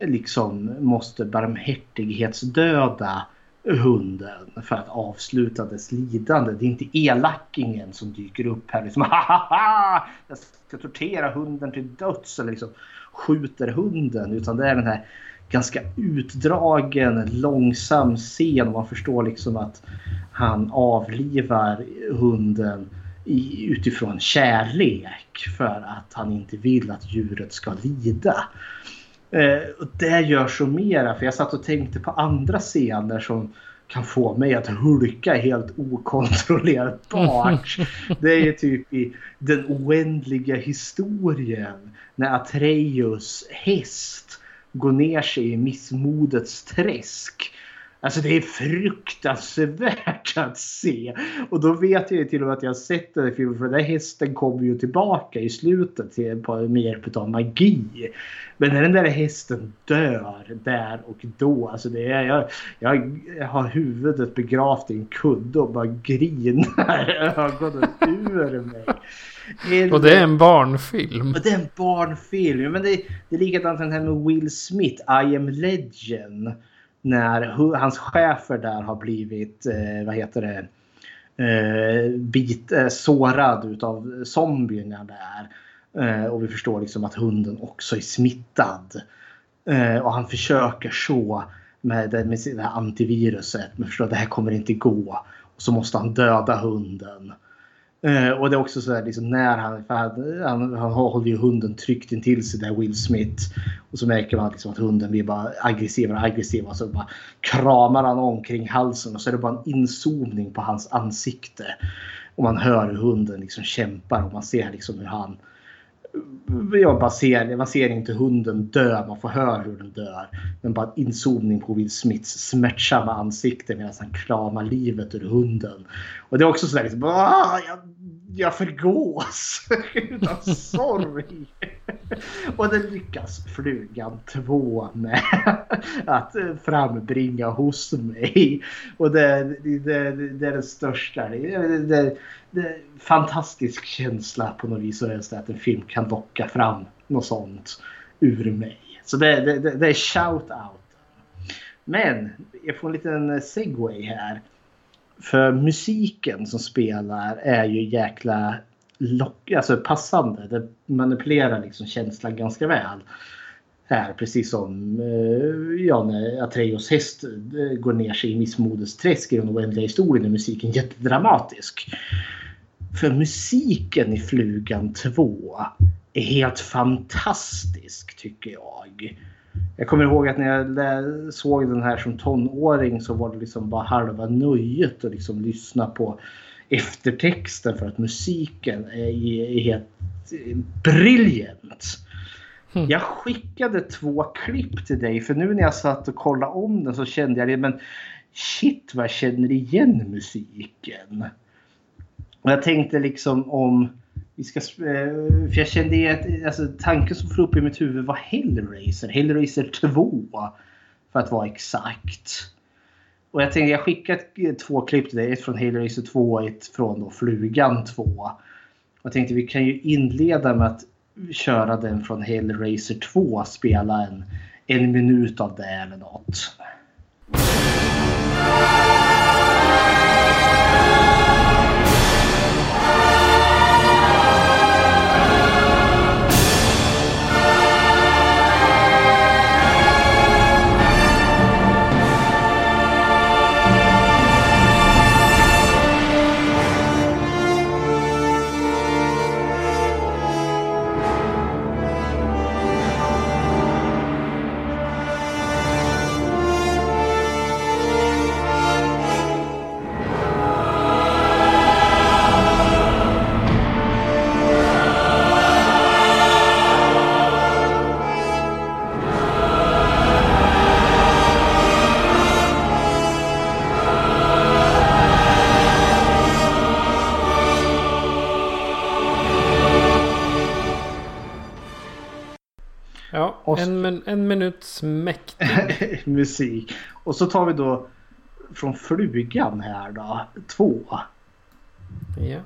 liksom måste barmhärtighetsdöda hunden för att avsluta dess lidande. Det är inte elakingen som dyker upp här liksom ha jag ska tortera hunden till döds eller liksom skjuter hunden utan det är den här ganska utdragen långsam scen och man förstår liksom att han avlivar hunden i, utifrån kärlek för att han inte vill att djuret ska lida. Eh, och det gör så mera för jag satt och tänkte på andra scener som kan få mig att hulka helt okontrollerbart. Det är typ i den oändliga historien när Atreus häst går ner sig i missmodets träsk. Alltså det är fruktansvärt att se. Och då vet jag ju till och med att jag har sett den här filmen för den där hästen kommer ju tillbaka i slutet till, på, med hjälp av magi. Men när den där hästen dör där och då, alltså det är, jag, jag, jag har huvudet begravt i en kudde och bara grinar ögonen ur mig. Och det är en barnfilm. Och det är en barnfilm. Men det, det är likadant den här med Will Smith, I am legend. När hans chefer där har blivit, eh, vad heter det, eh, bit, eh, sårad utav zombierna där. Eh, och vi förstår liksom att hunden också är smittad. Eh, och han försöker så med, det, med det här antiviruset. Men förstår, det här kommer inte gå. Och så måste han döda hunden. Eh, och det är också så här liksom när han, han, han, han håller ju hunden tryckt in till sig där Will Smith. Och så märker man liksom att hunden blir bara aggressivare och aggressivare. Och så bara kramar han omkring halsen och så är det bara en inzoomning på hans ansikte. Och man hör hur hunden liksom kämpar och man ser liksom hur han ja, bara ser, man ser inte hunden dö, man får höra hur den dör. Men bara en inzoomning på Will Smiths smärtsamma ansikte medan han kramar livet ur hunden. Och det är också sådär liksom, jag, jag förgås utan sorg. Och det lyckas Flugan 2 med att frambringa hos mig. Och det, det, det är den största. Det, det, det, fantastisk känsla på något vis att en film kan locka fram något sånt ur mig. Så det, det, det är shout-out. Men jag får en liten segway här. För musiken som spelar är ju jäkla lock, alltså passande. Det manipulerar liksom känslan ganska väl. Här, precis som eh, ja, när Atreus häst eh, går ner sig i missmodesträsk i den oändliga historien är musiken jättedramatisk. För musiken i Flugan 2 är helt fantastisk tycker jag. Jag kommer ihåg att när jag såg den här som tonåring så var det liksom bara halva nöjet att liksom lyssna på eftertexten för att musiken är helt briljant. Mm. Jag skickade två klipp till dig för nu när jag satt och kollade om den så kände jag det men shit vad jag känner igen musiken. Och jag tänkte liksom om vi ska, eh, för jag kände att alltså, tanken som flög upp i mitt huvud var Hellraiser. Hellraiser 2 för att vara exakt. Och jag tänkte jag skickar eh, två klipp till dig. Ett från Hellraiser 2 och ett från då Flugan 2. Och jag tänkte vi kan ju inleda med att köra den från Hellraiser 2. Spela en, en minut av det eller något. En, en minuts mäktig musik. Och så tar vi då från Flugan här då. Två. Ja.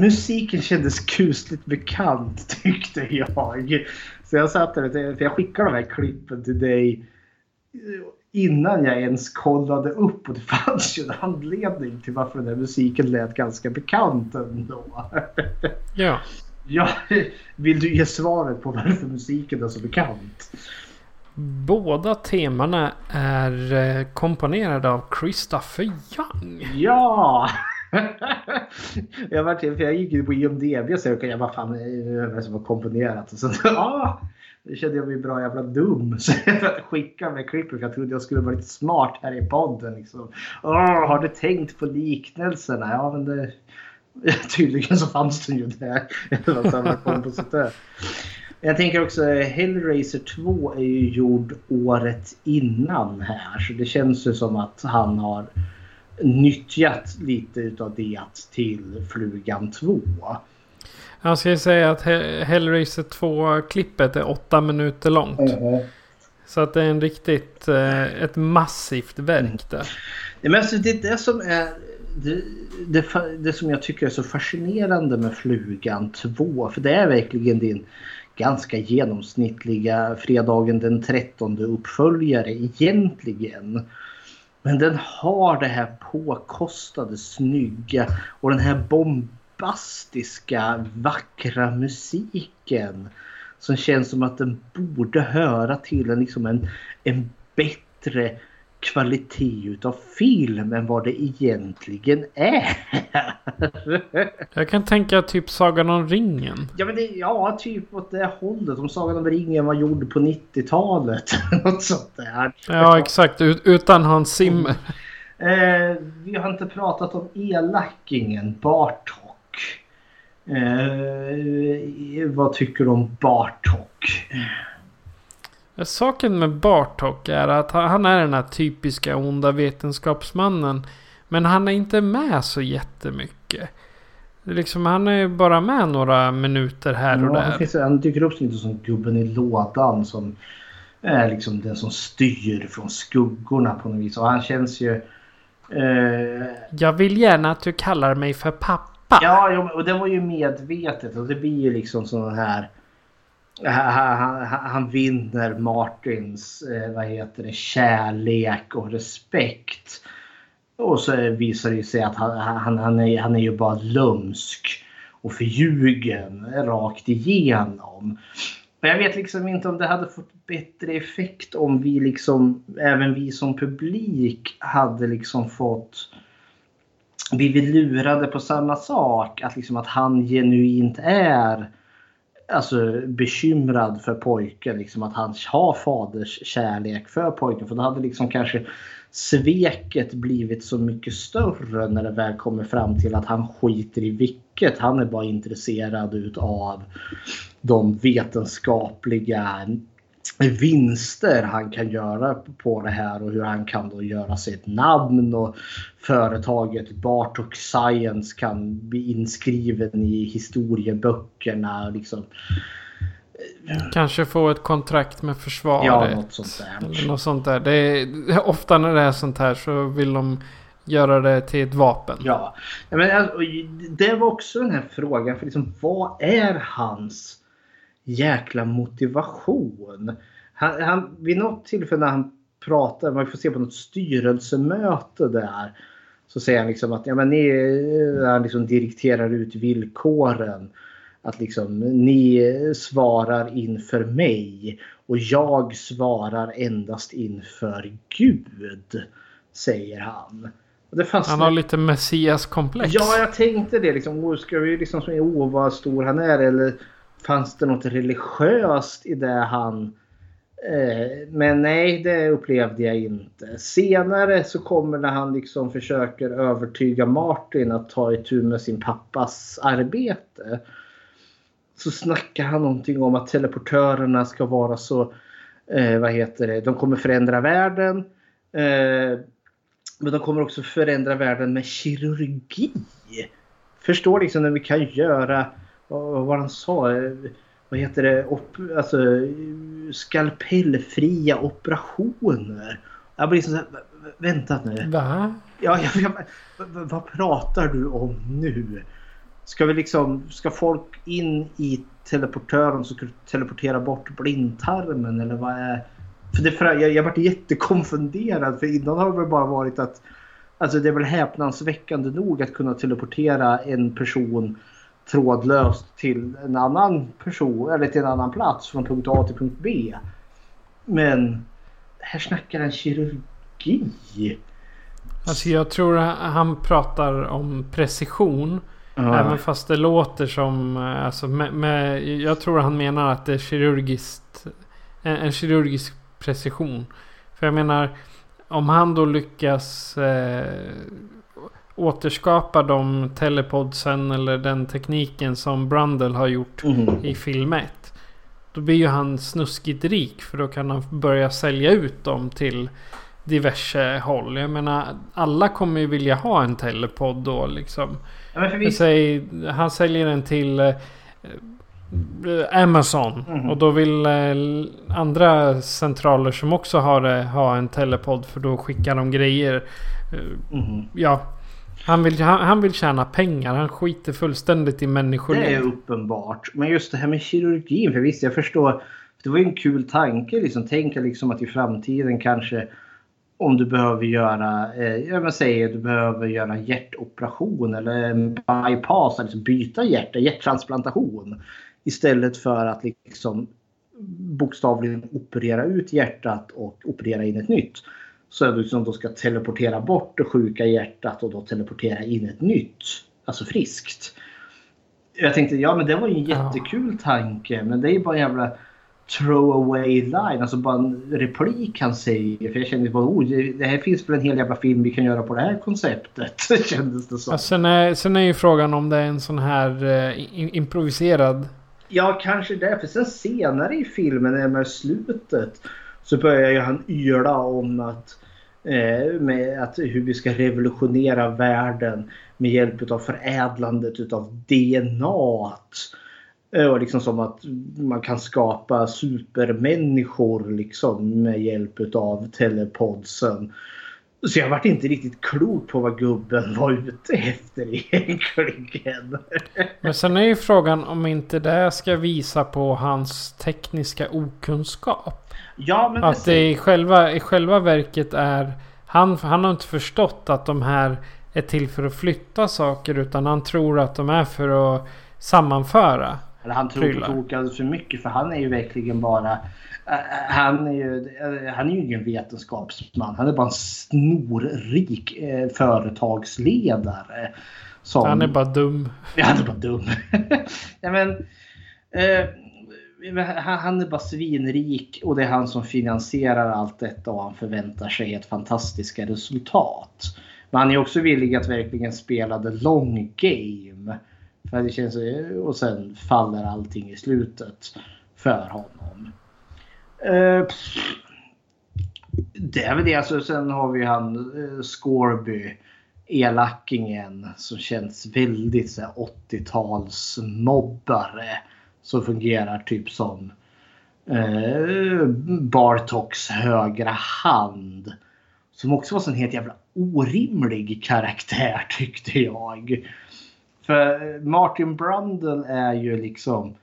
Musiken kändes kusligt bekant tyckte jag. Så jag satt där, för jag skickade de här klippen till dig innan jag ens kollade upp och det fanns ju en anledning till varför den här musiken lät ganska bekant ändå. Ja. ja. Vill du ge svaret på varför musiken är så bekant? Båda temana är eh, komponerade av Christopher Young. Ja! jag, var till, för jag gick ju på IMDB och sökte jag vad fan vem som har komponerat. Och så, ah, då kände jag mig bra jävla dum. Så jag skickade med klippet för jag trodde jag skulle vara lite smart här i podden. Liksom. Oh, har du tänkt på liknelserna? Ja men det, tydligen så fanns det ju där. samma kompositör. Jag tänker också Hellraiser 2 är ju gjord året innan här. Så det känns ju som att han har nyttjat lite utav det till Flugan 2. Jag ska säga att Hellraiser 2-klippet är åtta minuter långt. Mm. Så att det är en riktigt, eh, ett massivt verk där. Det, men alltså, det är det som är det, det, det, som jag tycker är så fascinerande med Flugan 2. För det är verkligen din ganska genomsnittliga fredagen den 13 uppföljare egentligen. Men den har det här påkostade, snygga och den här bombastiska, vackra musiken. Som känns som att den borde höra till en, liksom en, en bättre kvalitet utav film än vad det egentligen är. Jag kan tänka typ Sagan om ringen. Ja, men det, ja typ åt det hållet. Om Sagan om ringen var gjord på 90-talet. Något sånt där. Ja, exakt. Utan Hans Zimmer. Mm. Eh, vi har inte pratat om elackingen Bartok. Eh, vad tycker du om Bartok? Saken med Bartok är att han är den här typiska onda vetenskapsmannen. Men han är inte med så jättemycket. Liksom, han är bara med några minuter här och ja, där. Finns, han dyker upp lite som gubben i lådan som är liksom den som styr från skuggorna på något vis. Och han känns ju... Eh... Jag vill gärna att du kallar mig för pappa. Ja, och det var ju medvetet. Och det blir ju liksom sån här han, han, vinner Martins eh, vad heter det, kärlek och respekt. Och så visar det sig att han, han, han, är, han är ju bara lumsk och förljugen rakt igenom. Men jag vet liksom inte om det hade fått bättre effekt om vi liksom, även vi som publik hade liksom fått blivit lurade på samma sak. Att liksom att han genuint är alltså, bekymrad för pojken. Liksom, att han har faders kärlek för pojken. För då hade liksom kanske sveket blivit så mycket större när det väl kommer fram till att han skiter i vilket. Han är bara intresserad utav de vetenskapliga vinster han kan göra på det här och hur han kan då göra sig ett namn och företaget Bartok Science kan bli inskriven i historieböckerna. Liksom. Kanske få ett kontrakt med försvaret. Ja, något sånt där. Eller något sånt där. Det är, ofta när det är sånt här så vill de göra det till ett vapen. Ja, men alltså, det var också den här frågan. För liksom, vad är hans jäkla motivation. Han, han, vid något tillfälle när han pratar, man får se på något styrelsemöte där. Så säger han liksom att ja, men ni, han liksom direkterar ut villkoren. Att liksom ni svarar inför mig och jag svarar endast inför Gud. Säger han. han har lite messias-komplex. Ja, jag tänkte det. Liksom, ska vi liksom, åh vad stor han är eller fanns det något religiöst i det han... Eh, men nej, det upplevde jag inte. Senare så kommer när han liksom försöker övertyga Martin att ta itu med sin pappas arbete. Så snackar han någonting om att teleportörerna ska vara så... Eh, vad heter det? De kommer förändra världen. Eh, men de kommer också förändra världen med kirurgi. Förstår liksom när vi kan göra vad var han sa? Vad heter det? Op alltså, skalpellfria operationer. Jag blir så här, vänta nu. Va? Ja, jag, jag, vad pratar du om nu? Ska vi liksom, ska folk in i teleportören ska du teleportera bort blindtarmen eller vad är... För det, jag, jag vart jättekonfunderad för innan har det bara varit att Alltså det är väl häpnadsväckande nog att kunna teleportera en person trådlöst till en annan person eller till en annan plats från punkt A till punkt B. Men här snackar han kirurgi. Alltså jag tror han pratar om precision. Ja. Även fast det låter som... Alltså med, med, jag tror han menar att det är kirurgiskt... En, en kirurgisk precision. För jag menar... Om han då lyckas eh, återskapar de telepodsen eller den tekniken som Brundle har gjort mm. i film 1. Då blir ju han snuskigt rik för då kan han börja sälja ut dem till diverse håll. Jag menar alla kommer ju vilja ha en telepod då liksom. Ja, men för vi... Säg, han säljer den till eh, Amazon. Mhm. Och då vill eh, andra centraler som också har det ha en telepod. För då skickar de grejer. Eh, Mhm. Ja. Han vill, han, han vill tjäna pengar. Han skiter fullständigt i Det är uppenbart. Men just det här med kirurgin. För visst, jag förstår. Det var ju en kul tanke. Liksom. Tänka liksom att i framtiden kanske om du behöver göra, eh, jag vill säga du behöver göra en hjärtoperation eller en bypass, alltså byta hjärta, hjärttransplantation. Istället för att liksom bokstavligen operera ut hjärtat och operera in ett nytt. Så är det som då ska teleportera bort det sjuka hjärtat och då teleportera in ett nytt. Alltså friskt. Jag tänkte, ja men det var ju en jättekul tanke. Men det är ju bara en jävla throwaway line. Alltså bara en replik han säger. För jag kände bara, oh, det här finns väl en hel jävla film vi kan göra på det här konceptet. Kändes det som. Ja, sen, är, sen är ju frågan om det är en sån här eh, improviserad. Ja, kanske det. För sen senare i filmen, när med slutet, så börjar ju han yla om att, eh, med att hur vi ska revolutionera världen med hjälp av förädlandet utav DNA. Eh, och liksom som att man kan skapa supermänniskor liksom med hjälp av telepodsen. Så jag vart inte riktigt klok på vad gubben var ute efter egentligen. Men sen är ju frågan om inte det ska visa på hans tekniska okunskap. Ja, men Att det i själva, i själva verket är... Han, han har inte förstått att de här är till för att flytta saker. Utan han tror att de är för att sammanföra. Eller han tror på prylar. tok alldeles för mycket för han är ju verkligen bara... eh, han, är ju, eh, han är ju ingen vetenskapsman. Han är bara en snorrik eh, företagsledare. Som, Han är bara dum. Ja, han är bara dum. ja, men, eh, han, han är bara svinrik och det är han som finansierar allt detta och han förväntar sig ett fantastiska resultat. Men han är också villig att verkligen spela the long game. För det känns, och sen faller allting i slutet för honom. Eh, det är väl det. Alltså, sen har vi han eh, Scorby elakingen som känns väldigt så här, 80-talsmobbare. Som fungerar typ som eh, Bartoks högra hand. Som också var en helt jävla orimlig karaktär tyckte jag. För eh, Martin Brundle är ju liksom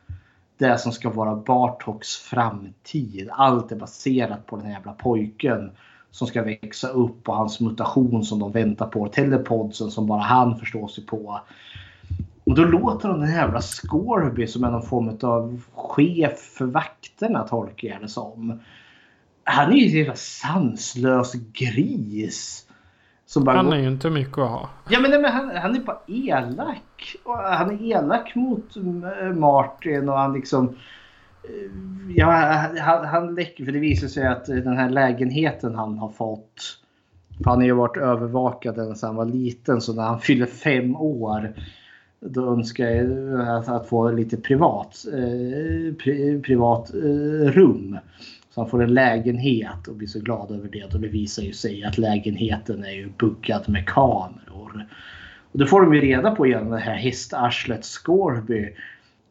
det som ska vara Bartoks framtid. Allt är baserat på den här jävla pojken som ska växa upp och hans mutation som de väntar på. Telepodsen som bara han förstår sig på. Och då låter de den här jävla Scorby som är någon form av chef för vakterna tolkar jag det som. Han är ju en sanslös gris. Som bara Han är ju inte mycket att ha. Ja men, nej, men han, han är bara elak. Och Han är elak mot eh, Martin och han liksom... eh, Ja, han, han läcker för det visar sig att eh, den här lägenheten han har fått. För han har ju varit övervakad ända sedan han var liten så när han fyller fem år. Då önskar jag att, att få lite privat, eh, pri, privat eh, rum. Så han får en lägenhet och blir så glad över det. Och det visar ju sig att lägenheten är ju buggad med kameror. Och det får de ju reda på genom det här hästarslet Scorby.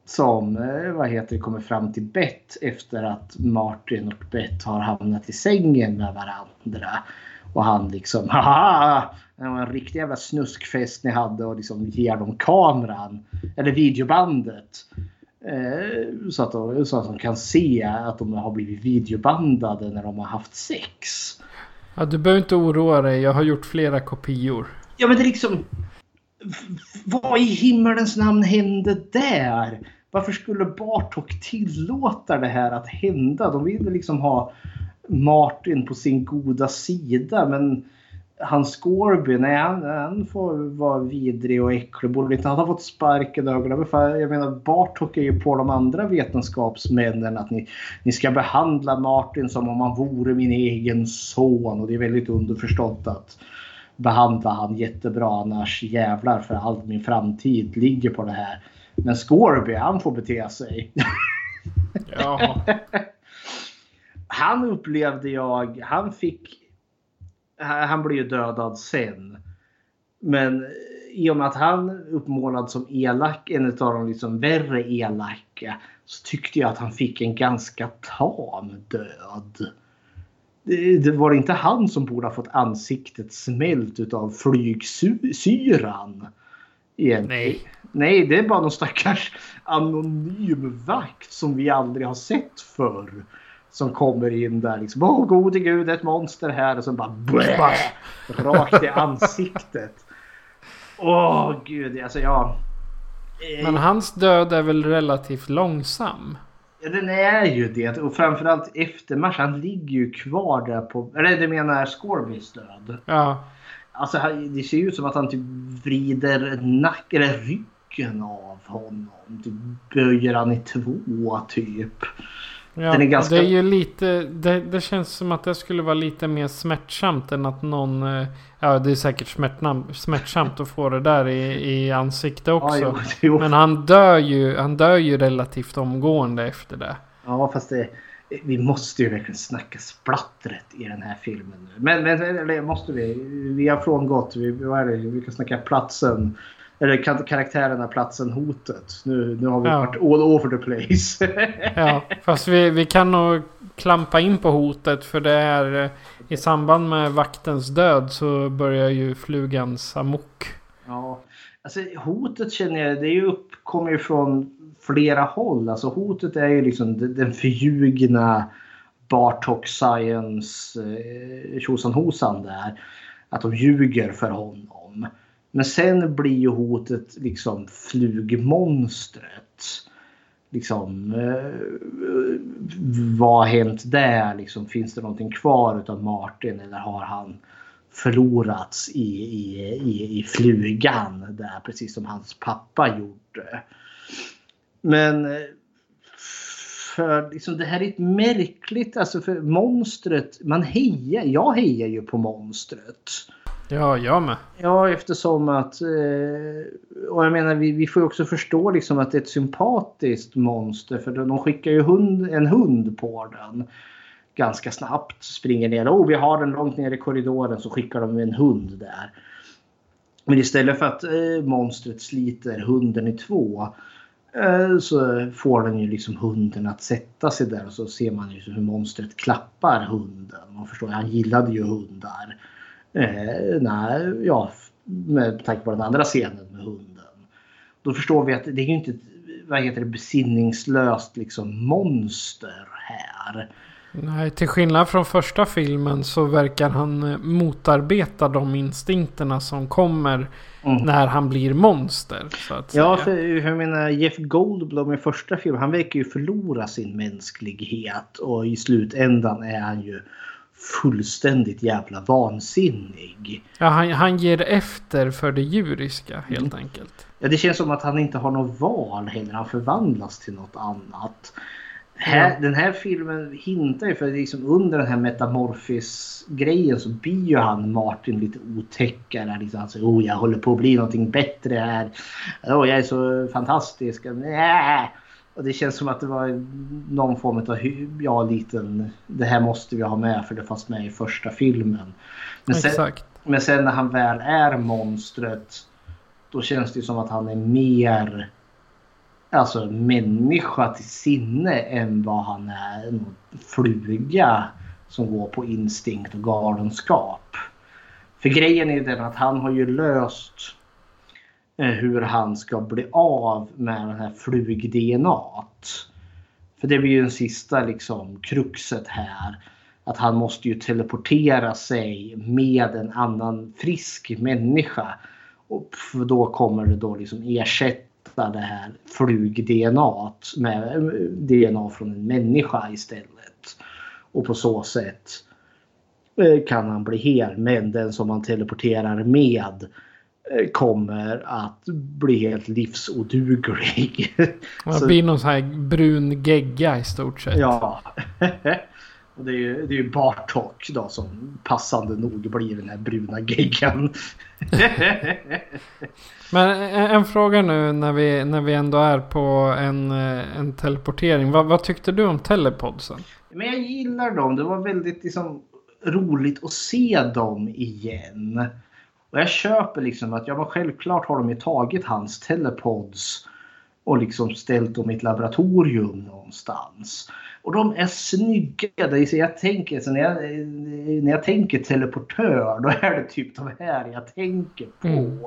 Som eh, vad heter kommer fram till Bett efter att Martin och Bett har hamnat i sängen med varandra. Och han liksom haha! Det var en riktig jävla snuskfest ni hade och liksom ger dem kameran. Eller videobandet. Eh, så, att de, så att de kan se att de har blivit videobandade när de har haft sex. Ja, du behöver inte oroa dig. Jag har gjort flera kopior. Ja men det är liksom... Vad i himmelens namn hände där? Varför skulle Bartok tillåta det här att hända? De vill väl liksom ha Martin på sin goda sida men han Scorby, nej han, han får vara vidrig och äcklig. Borde inte han ha fått sparken i ögonen? För Jag menar Bartok är ju på de andra vetenskapsmännen att ni, ni ska behandla Martin som om han vore min egen son. Och det är väldigt underförstått att behandla han jättebra annars jävlar för allt min framtid ligger på det här. Men Scorby han får bete sig. Ja. han upplevde jag, han fick, han blev ju dödad sen. Men i och med att han uppmålad som elak, en av de liksom värre elaka, så tyckte jag att han fick en ganska tam död. Det, det var inte han som borde ha fått ansiktet smält utav flygsyran. Egentligen. Nej. Nej, det är bara någon stackars anonym vakt som vi aldrig har sett förr. Som kommer in där liksom. Åh gode gud, ett monster här. Och så bara blä, rakt i ansiktet. Åh gud, alltså ja. Men hans död är väl relativt långsam? Ja, den är ju det. Och framförallt efter match. Han ligger ju kvar där på... Eller du menar Scorbys död? Ja. Alltså det ser ju ut som att han typ vrider nacken eller ryggen av honom. Typ böjer han i två typ. Ja, ganska- det är ju lite... Det, det känns som att det skulle vara lite mer smärtsamt än att någon... eh, Ja, det är säkert smärtnam, smärtsamt att få det där i, i ansiktet också. jo, jo. Men han dör, ju, han dör ju relativt omgående efter det. Ja fast det, vi måste ju verkligen snacka splattret i den här filmen. Men, men eller måste vi? Vi har frångått. Vi, vad är det? vi kan snacka platsen. Eller kar- karaktärerna, platsen, hotet. Nu, nu har vi Ja. varit all over the place. Ja, fast vi, vi kan nog klampa in på hotet för det är... eh, I samband med vaktens död så börjar ju flugans amok. Ja, alltså hotet känner jag, det är ju upp, kommer ju från flera håll. Alltså hotet är ju liksom den, den förljugna Bartok Science eh, tjosan hosan där. Att de ljuger för honom. Men sen blir ju hotet liksom flugmonstret. Liksom, eh, vad har hänt där? Liksom, finns det någonting kvar utav Martin eller har han förlorats i, i, i, i flugan där precis som hans pappa gjorde. Men eh, för liksom, det här är ett märkligt, alltså för monstret, man hejar, jag hejar ju på monstret. Ja, jag med. Ja, eftersom att... Eh, och jag menar, vi, vi får ju också förstå liksom att det är ett sympatiskt monster. För de skickar ju hund, en hund på den. Ganska snabbt. Springer ner. Oh, vi har den långt ner i korridoren. Så skickar de en hund där. Men istället för att eh, monstret sliter hunden i två. Eh, så får den ju liksom hunden att sätta sig där. Och så ser man ju hur monstret klappar hunden. Man förstår, han gillade ju hundar. Eh, nej, ja, med tanke på den andra scenen med hunden. Då förstår vi att det är ju inte ett vad heter det, besinningslöst liksom monster här. Nej, till skillnad från första filmen så verkar han eh, motarbeta de instinkterna som kommer när han blir monster. Ja, för jag menar Jeff Goldblum i första filmen, han verkar ju förlora sin mänsklighet och i slutändan är han ju fullständigt jävla vansinnig. Ja, han, han ger efter för det djuriska helt Mm. enkelt. Ja, det känns som att han inte har något val heller. Han förvandlas till något annat. Här, Den här filmen hintar ju för liksom under den här metamorfis-grejen så blir ju han Martin lite otäckare. Liksom, alltså, oh, jag håller på att bli någonting bättre här. Oh, jag är så fantastisk. Nä. Och det känns som att det var någon form av ja, liten... Det här måste vi ha med för det fanns med i första filmen. Men sen, Exakt. men sen när han väl är monstret då känns det som att han är mer alltså människa till sinne än vad han är en fluga som går på instinkt och galenskap. För grejen är den att han har ju löst Eh, hur han ska bli av med den här flug-DNA. För det blir ju den sista liksom kruxet här. Att han måste ju teleportera sig med en annan frisk människa. Och då kommer det då liksom ersätta det här flug-DNA med eh, DNA från en människa istället. Och på så sätt eh, kan han bli hel. Men den som han teleporterar med eh, kommer att bli helt livsoduglig. Så- blir någon sån här brun gegga i stort sett. Ja. Och det är ju, det är ju Bartok då som passande nog blir den här bruna geggan. Men en, en, fråga nu när vi, när vi ändå är på en, eh, en teleportering. Vad, vad tyckte du om telepodsen? Men jag gillar dem. Det var väldigt liksom, roligt att se dem igen. Och jag köper liksom att ja, men självklart har de ju tagit hans telepods och liksom ställt dem i ett laboratorium någonstans. Och de är snygga. Jag tänker, så när, jag, när jag tänker teleportör då är det typ de här jag tänker på. Mm.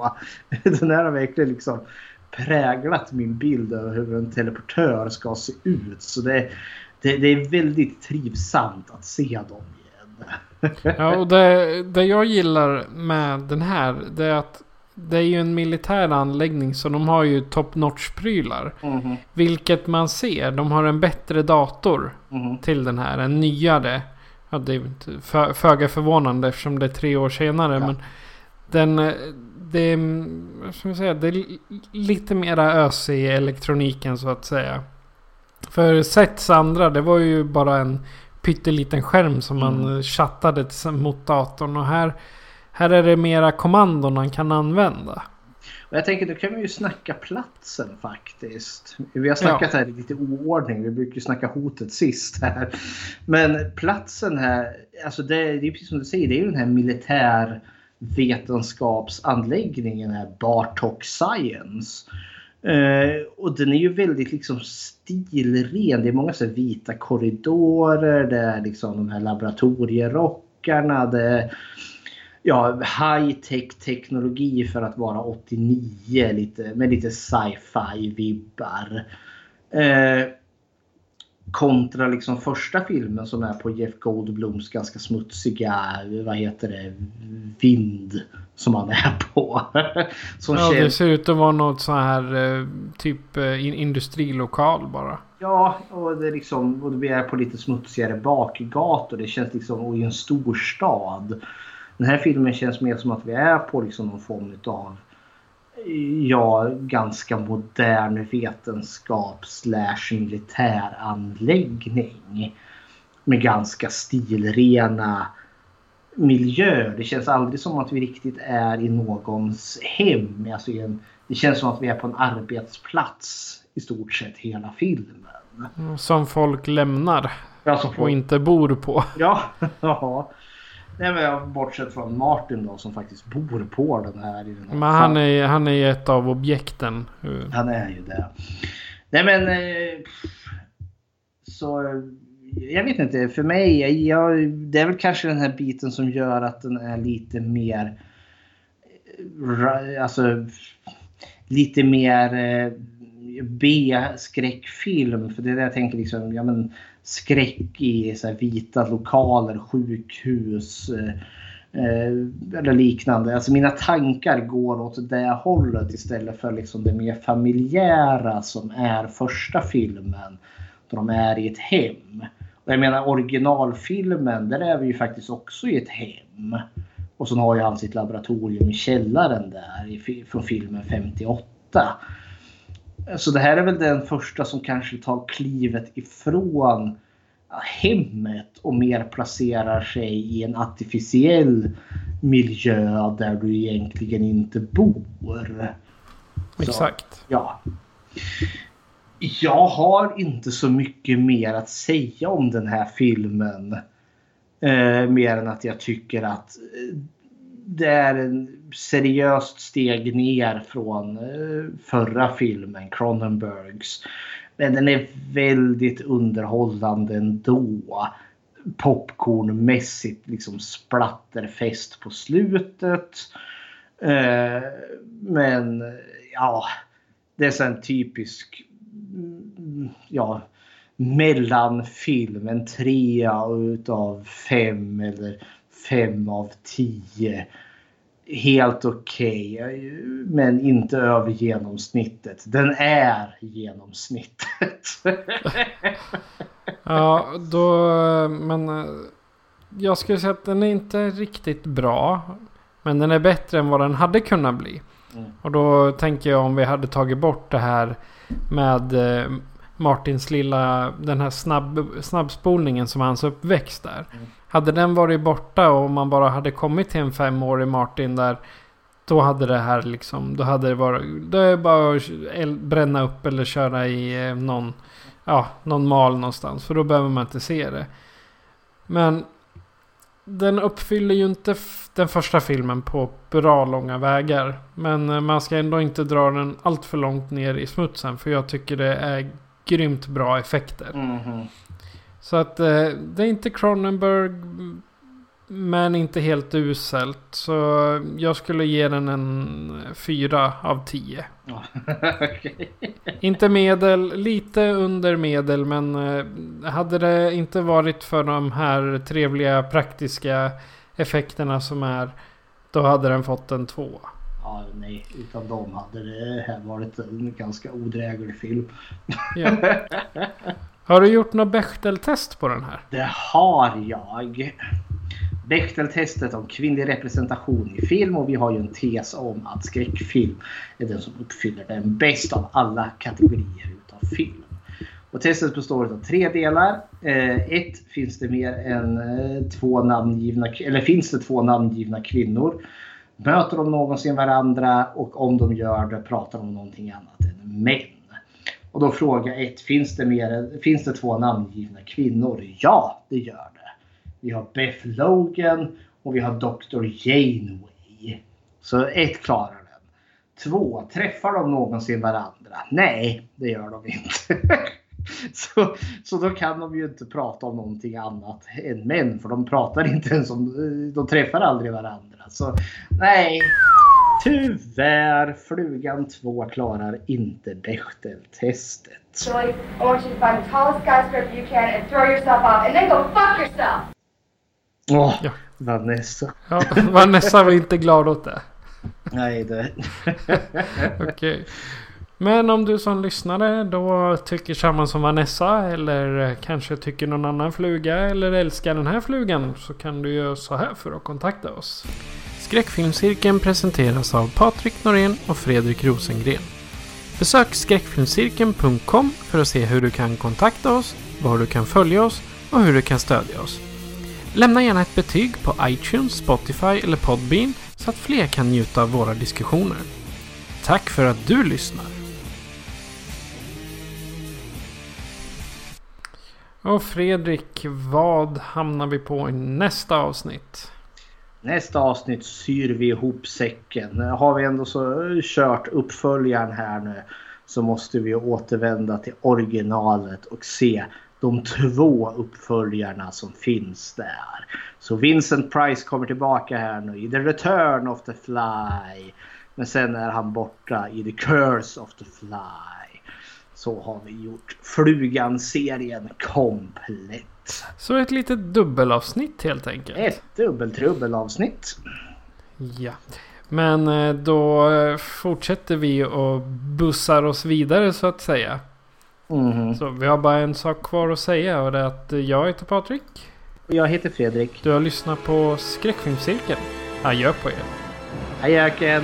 Den här har verkligen liksom präglat min bild av hur en teleportör ska se ut. Så det, det, det är väldigt trivsamt att se dem. Ja, och det, det jag gillar med den här det är att det är ju en militär anläggning så de har ju top notch prylar. Mm. Vilket man ser. De har en bättre dator mm. till den här. En nyare. Ja, det är för, föga förvånande eftersom det är tre år senare. Ja. Men den, eh, det är, säga, det är lite mera ös i elektroniken så att säga. För Sets andra, det var ju bara en pytteliten skärm som mm. man chattade mot datorn. Och här här är det mera kommandon man kan använda. Och jag tänker då kan vi ju snacka platsen faktiskt. Vi har snackat ja. här i lite oordning. Vi brukar ju snacka hotet sist här. Men platsen här, alltså det, det är precis som du säger, det är ju den här militärvetenskapsanläggningen här, Bartok Science. Eh, och den är ju väldigt liksom stilren. Det är många så vita korridorer. Det är liksom de här laboratorierockarna. Det ja, high-tech teknologi för att vara 89 lite, med lite sci-fi vibbar. Eh, kontra liksom första filmen som är på Jeff Goldblums ganska smutsiga, vad heter det, vind som han är på. som ja, det ser ut att vara något så här eh, typ eh, industrilokal bara. Ja, och det, är liksom, och det är på lite smutsigare bakgator. Det känns liksom i en storstad. Den här filmen känns mer som att vi är på liksom någon form av ja, ganska modern vetenskap slash militäranläggning. Med ganska stilrena miljöer. Det känns aldrig som att vi riktigt är i någons hem. Alltså en, det känns som att vi är på en arbetsplats i stort sett hela filmen. Som folk lämnar. Ja, folk... Och inte bor på. Ja, ja. Nej men bortsett från Martin då som faktiskt bor på den här. I den här men han är, han är ett av objekten. Han är ju det. Nej men... Eh, så... Jag vet inte, för mig, jag, det är väl kanske den här biten som gör att den är lite mer... Eh, alltså... Lite mer eh, B-skräckfilm. För det är det jag tänker liksom, ja men skräck i så vita lokaler, sjukhus eh, eh, eller liknande. Alltså mina tankar går åt det hållet istället för liksom det mer familjära som är första filmen. Då de är i ett hem. Och jag menar originalfilmen, där är vi ju faktiskt också i ett hem. Och så har ju han sitt laboratorium i källaren där från filmen 58. Så det här är väl den första som kanske tar klivet ifrån hemmet och mer placerar sig i en artificiell miljö där du egentligen inte bor. Exakt. Så, ja. Jag har inte så mycket mer att säga om den här filmen. Eh, mer än att jag tycker att eh, det är en seriöst steg ner från eh, förra filmen, Cronenbergs. Men den är väldigt underhållande ändå. Popcornmässigt liksom splatterfest på slutet. Eh, men ja, det är så en typisk ja, mellanfilm. En trea utav fem eller fem av tio helt okej. Okay, men inte över genomsnittet. Den är genomsnittet. ja, då... Men jag skulle säga att den är inte riktigt bra. Men den är bättre än vad den hade kunnat bli. Mm. Och då tänker jag om vi hade tagit bort det här med eh, Martins lilla, den här snabb, snabbspolningen som hans uppväxt där. Hade den varit borta och man bara hade kommit till en femårig Martin där. Då hade det här liksom, då hade det varit, då är det bara att bränna upp eller köra i eh, någon, ja, någon mal någonstans. För då behöver man inte se det. Men den uppfyller ju inte den första filmen på bra långa vägar. Men eh, man ska ändå inte dra den allt för långt ner i smutsen. För jag tycker det är grymt bra effekter. Mhm. Så att eh, det är inte Cronenberg. Men inte helt uselt. Så jag skulle ge den en fyra av tio. Okej. Inte medel, lite under medel. Men eh, hade det inte varit för de här trevliga praktiska effekterna som är. Då hade den fått en två. Ja, nej, utan dem hade det här varit en ganska odräglig film. Ja. Har du gjort något Bechdel-test på den här? Det har jag. Bechteltestet om kvinnlig representation i film och vi har ju en tes om att skräckfilm är den som uppfyller den bäst av alla kategorier utav film. Och testet består av tre delar. Eh, ett, finns det mer än eh, två namngivna, eller finns det två namngivna kvinnor? Möter de någonsin varandra och om de gör det pratar de om någonting annat än män. Och då fråga ett, finns det, mer, finns det två namngivna kvinnor? Ja, det gör det. Vi har Beth Logan och vi har Dr. Janeway. Så ett klarar den. Två, träffar de någonsin varandra? Nej, det gör de inte. så, så då kan de ju inte prata om någonting annat än män. För de pratar inte ens om, de träffar aldrig varandra. Så nej, tyvärr, flugan 2 klarar inte Bechteltestet. I want you to find the tallest skyscraper you can and throw yourself off and then go fuck yourself! Åh, Ja. Vanessa. Ja, Vanessa var inte glad åt det. Nej, det... Okej. Men om du som lyssnare då tycker samma som Vanessa eller kanske tycker någon annan fluga eller älskar den här flugan så kan du göra så här för att kontakta oss. Skräckfilmscirkeln presenteras av Patrik Norén och Fredrik Rosengren. Besök skräckfilmscirkeln.com för att se hur du kan kontakta oss, var du kan följa oss och hur du kan stödja oss. Lämna gärna ett betyg på iTunes, Spotify eller Podbean så att fler kan njuta av våra diskussioner. Tack för att du lyssnar! Och Fredrik, vad hamnar vi på i nästa avsnitt? Nästa avsnitt syr vi ihop säcken. Har vi ändå så kört uppföljaren här nu så måste vi återvända till originalet och se de två uppföljarna som finns där. Så Vincent Price kommer tillbaka här nu i The Return of the Fly. Men sen är han borta i The Curse of the Fly. Så har vi gjort Flugan-serien komplett. Så ett litet dubbelavsnitt helt enkelt. Ett dubbeltrubbelavsnitt. Ja. Men eh, då eh, fortsätter vi och bussar oss vidare så att säga. Mhm. Så vi har bara en sak kvar att säga och det är att jag heter Patrik. Och jag heter Fredrik. Du har lyssnat på Skräckfilmscirkeln. Adjö på er. Ajöken!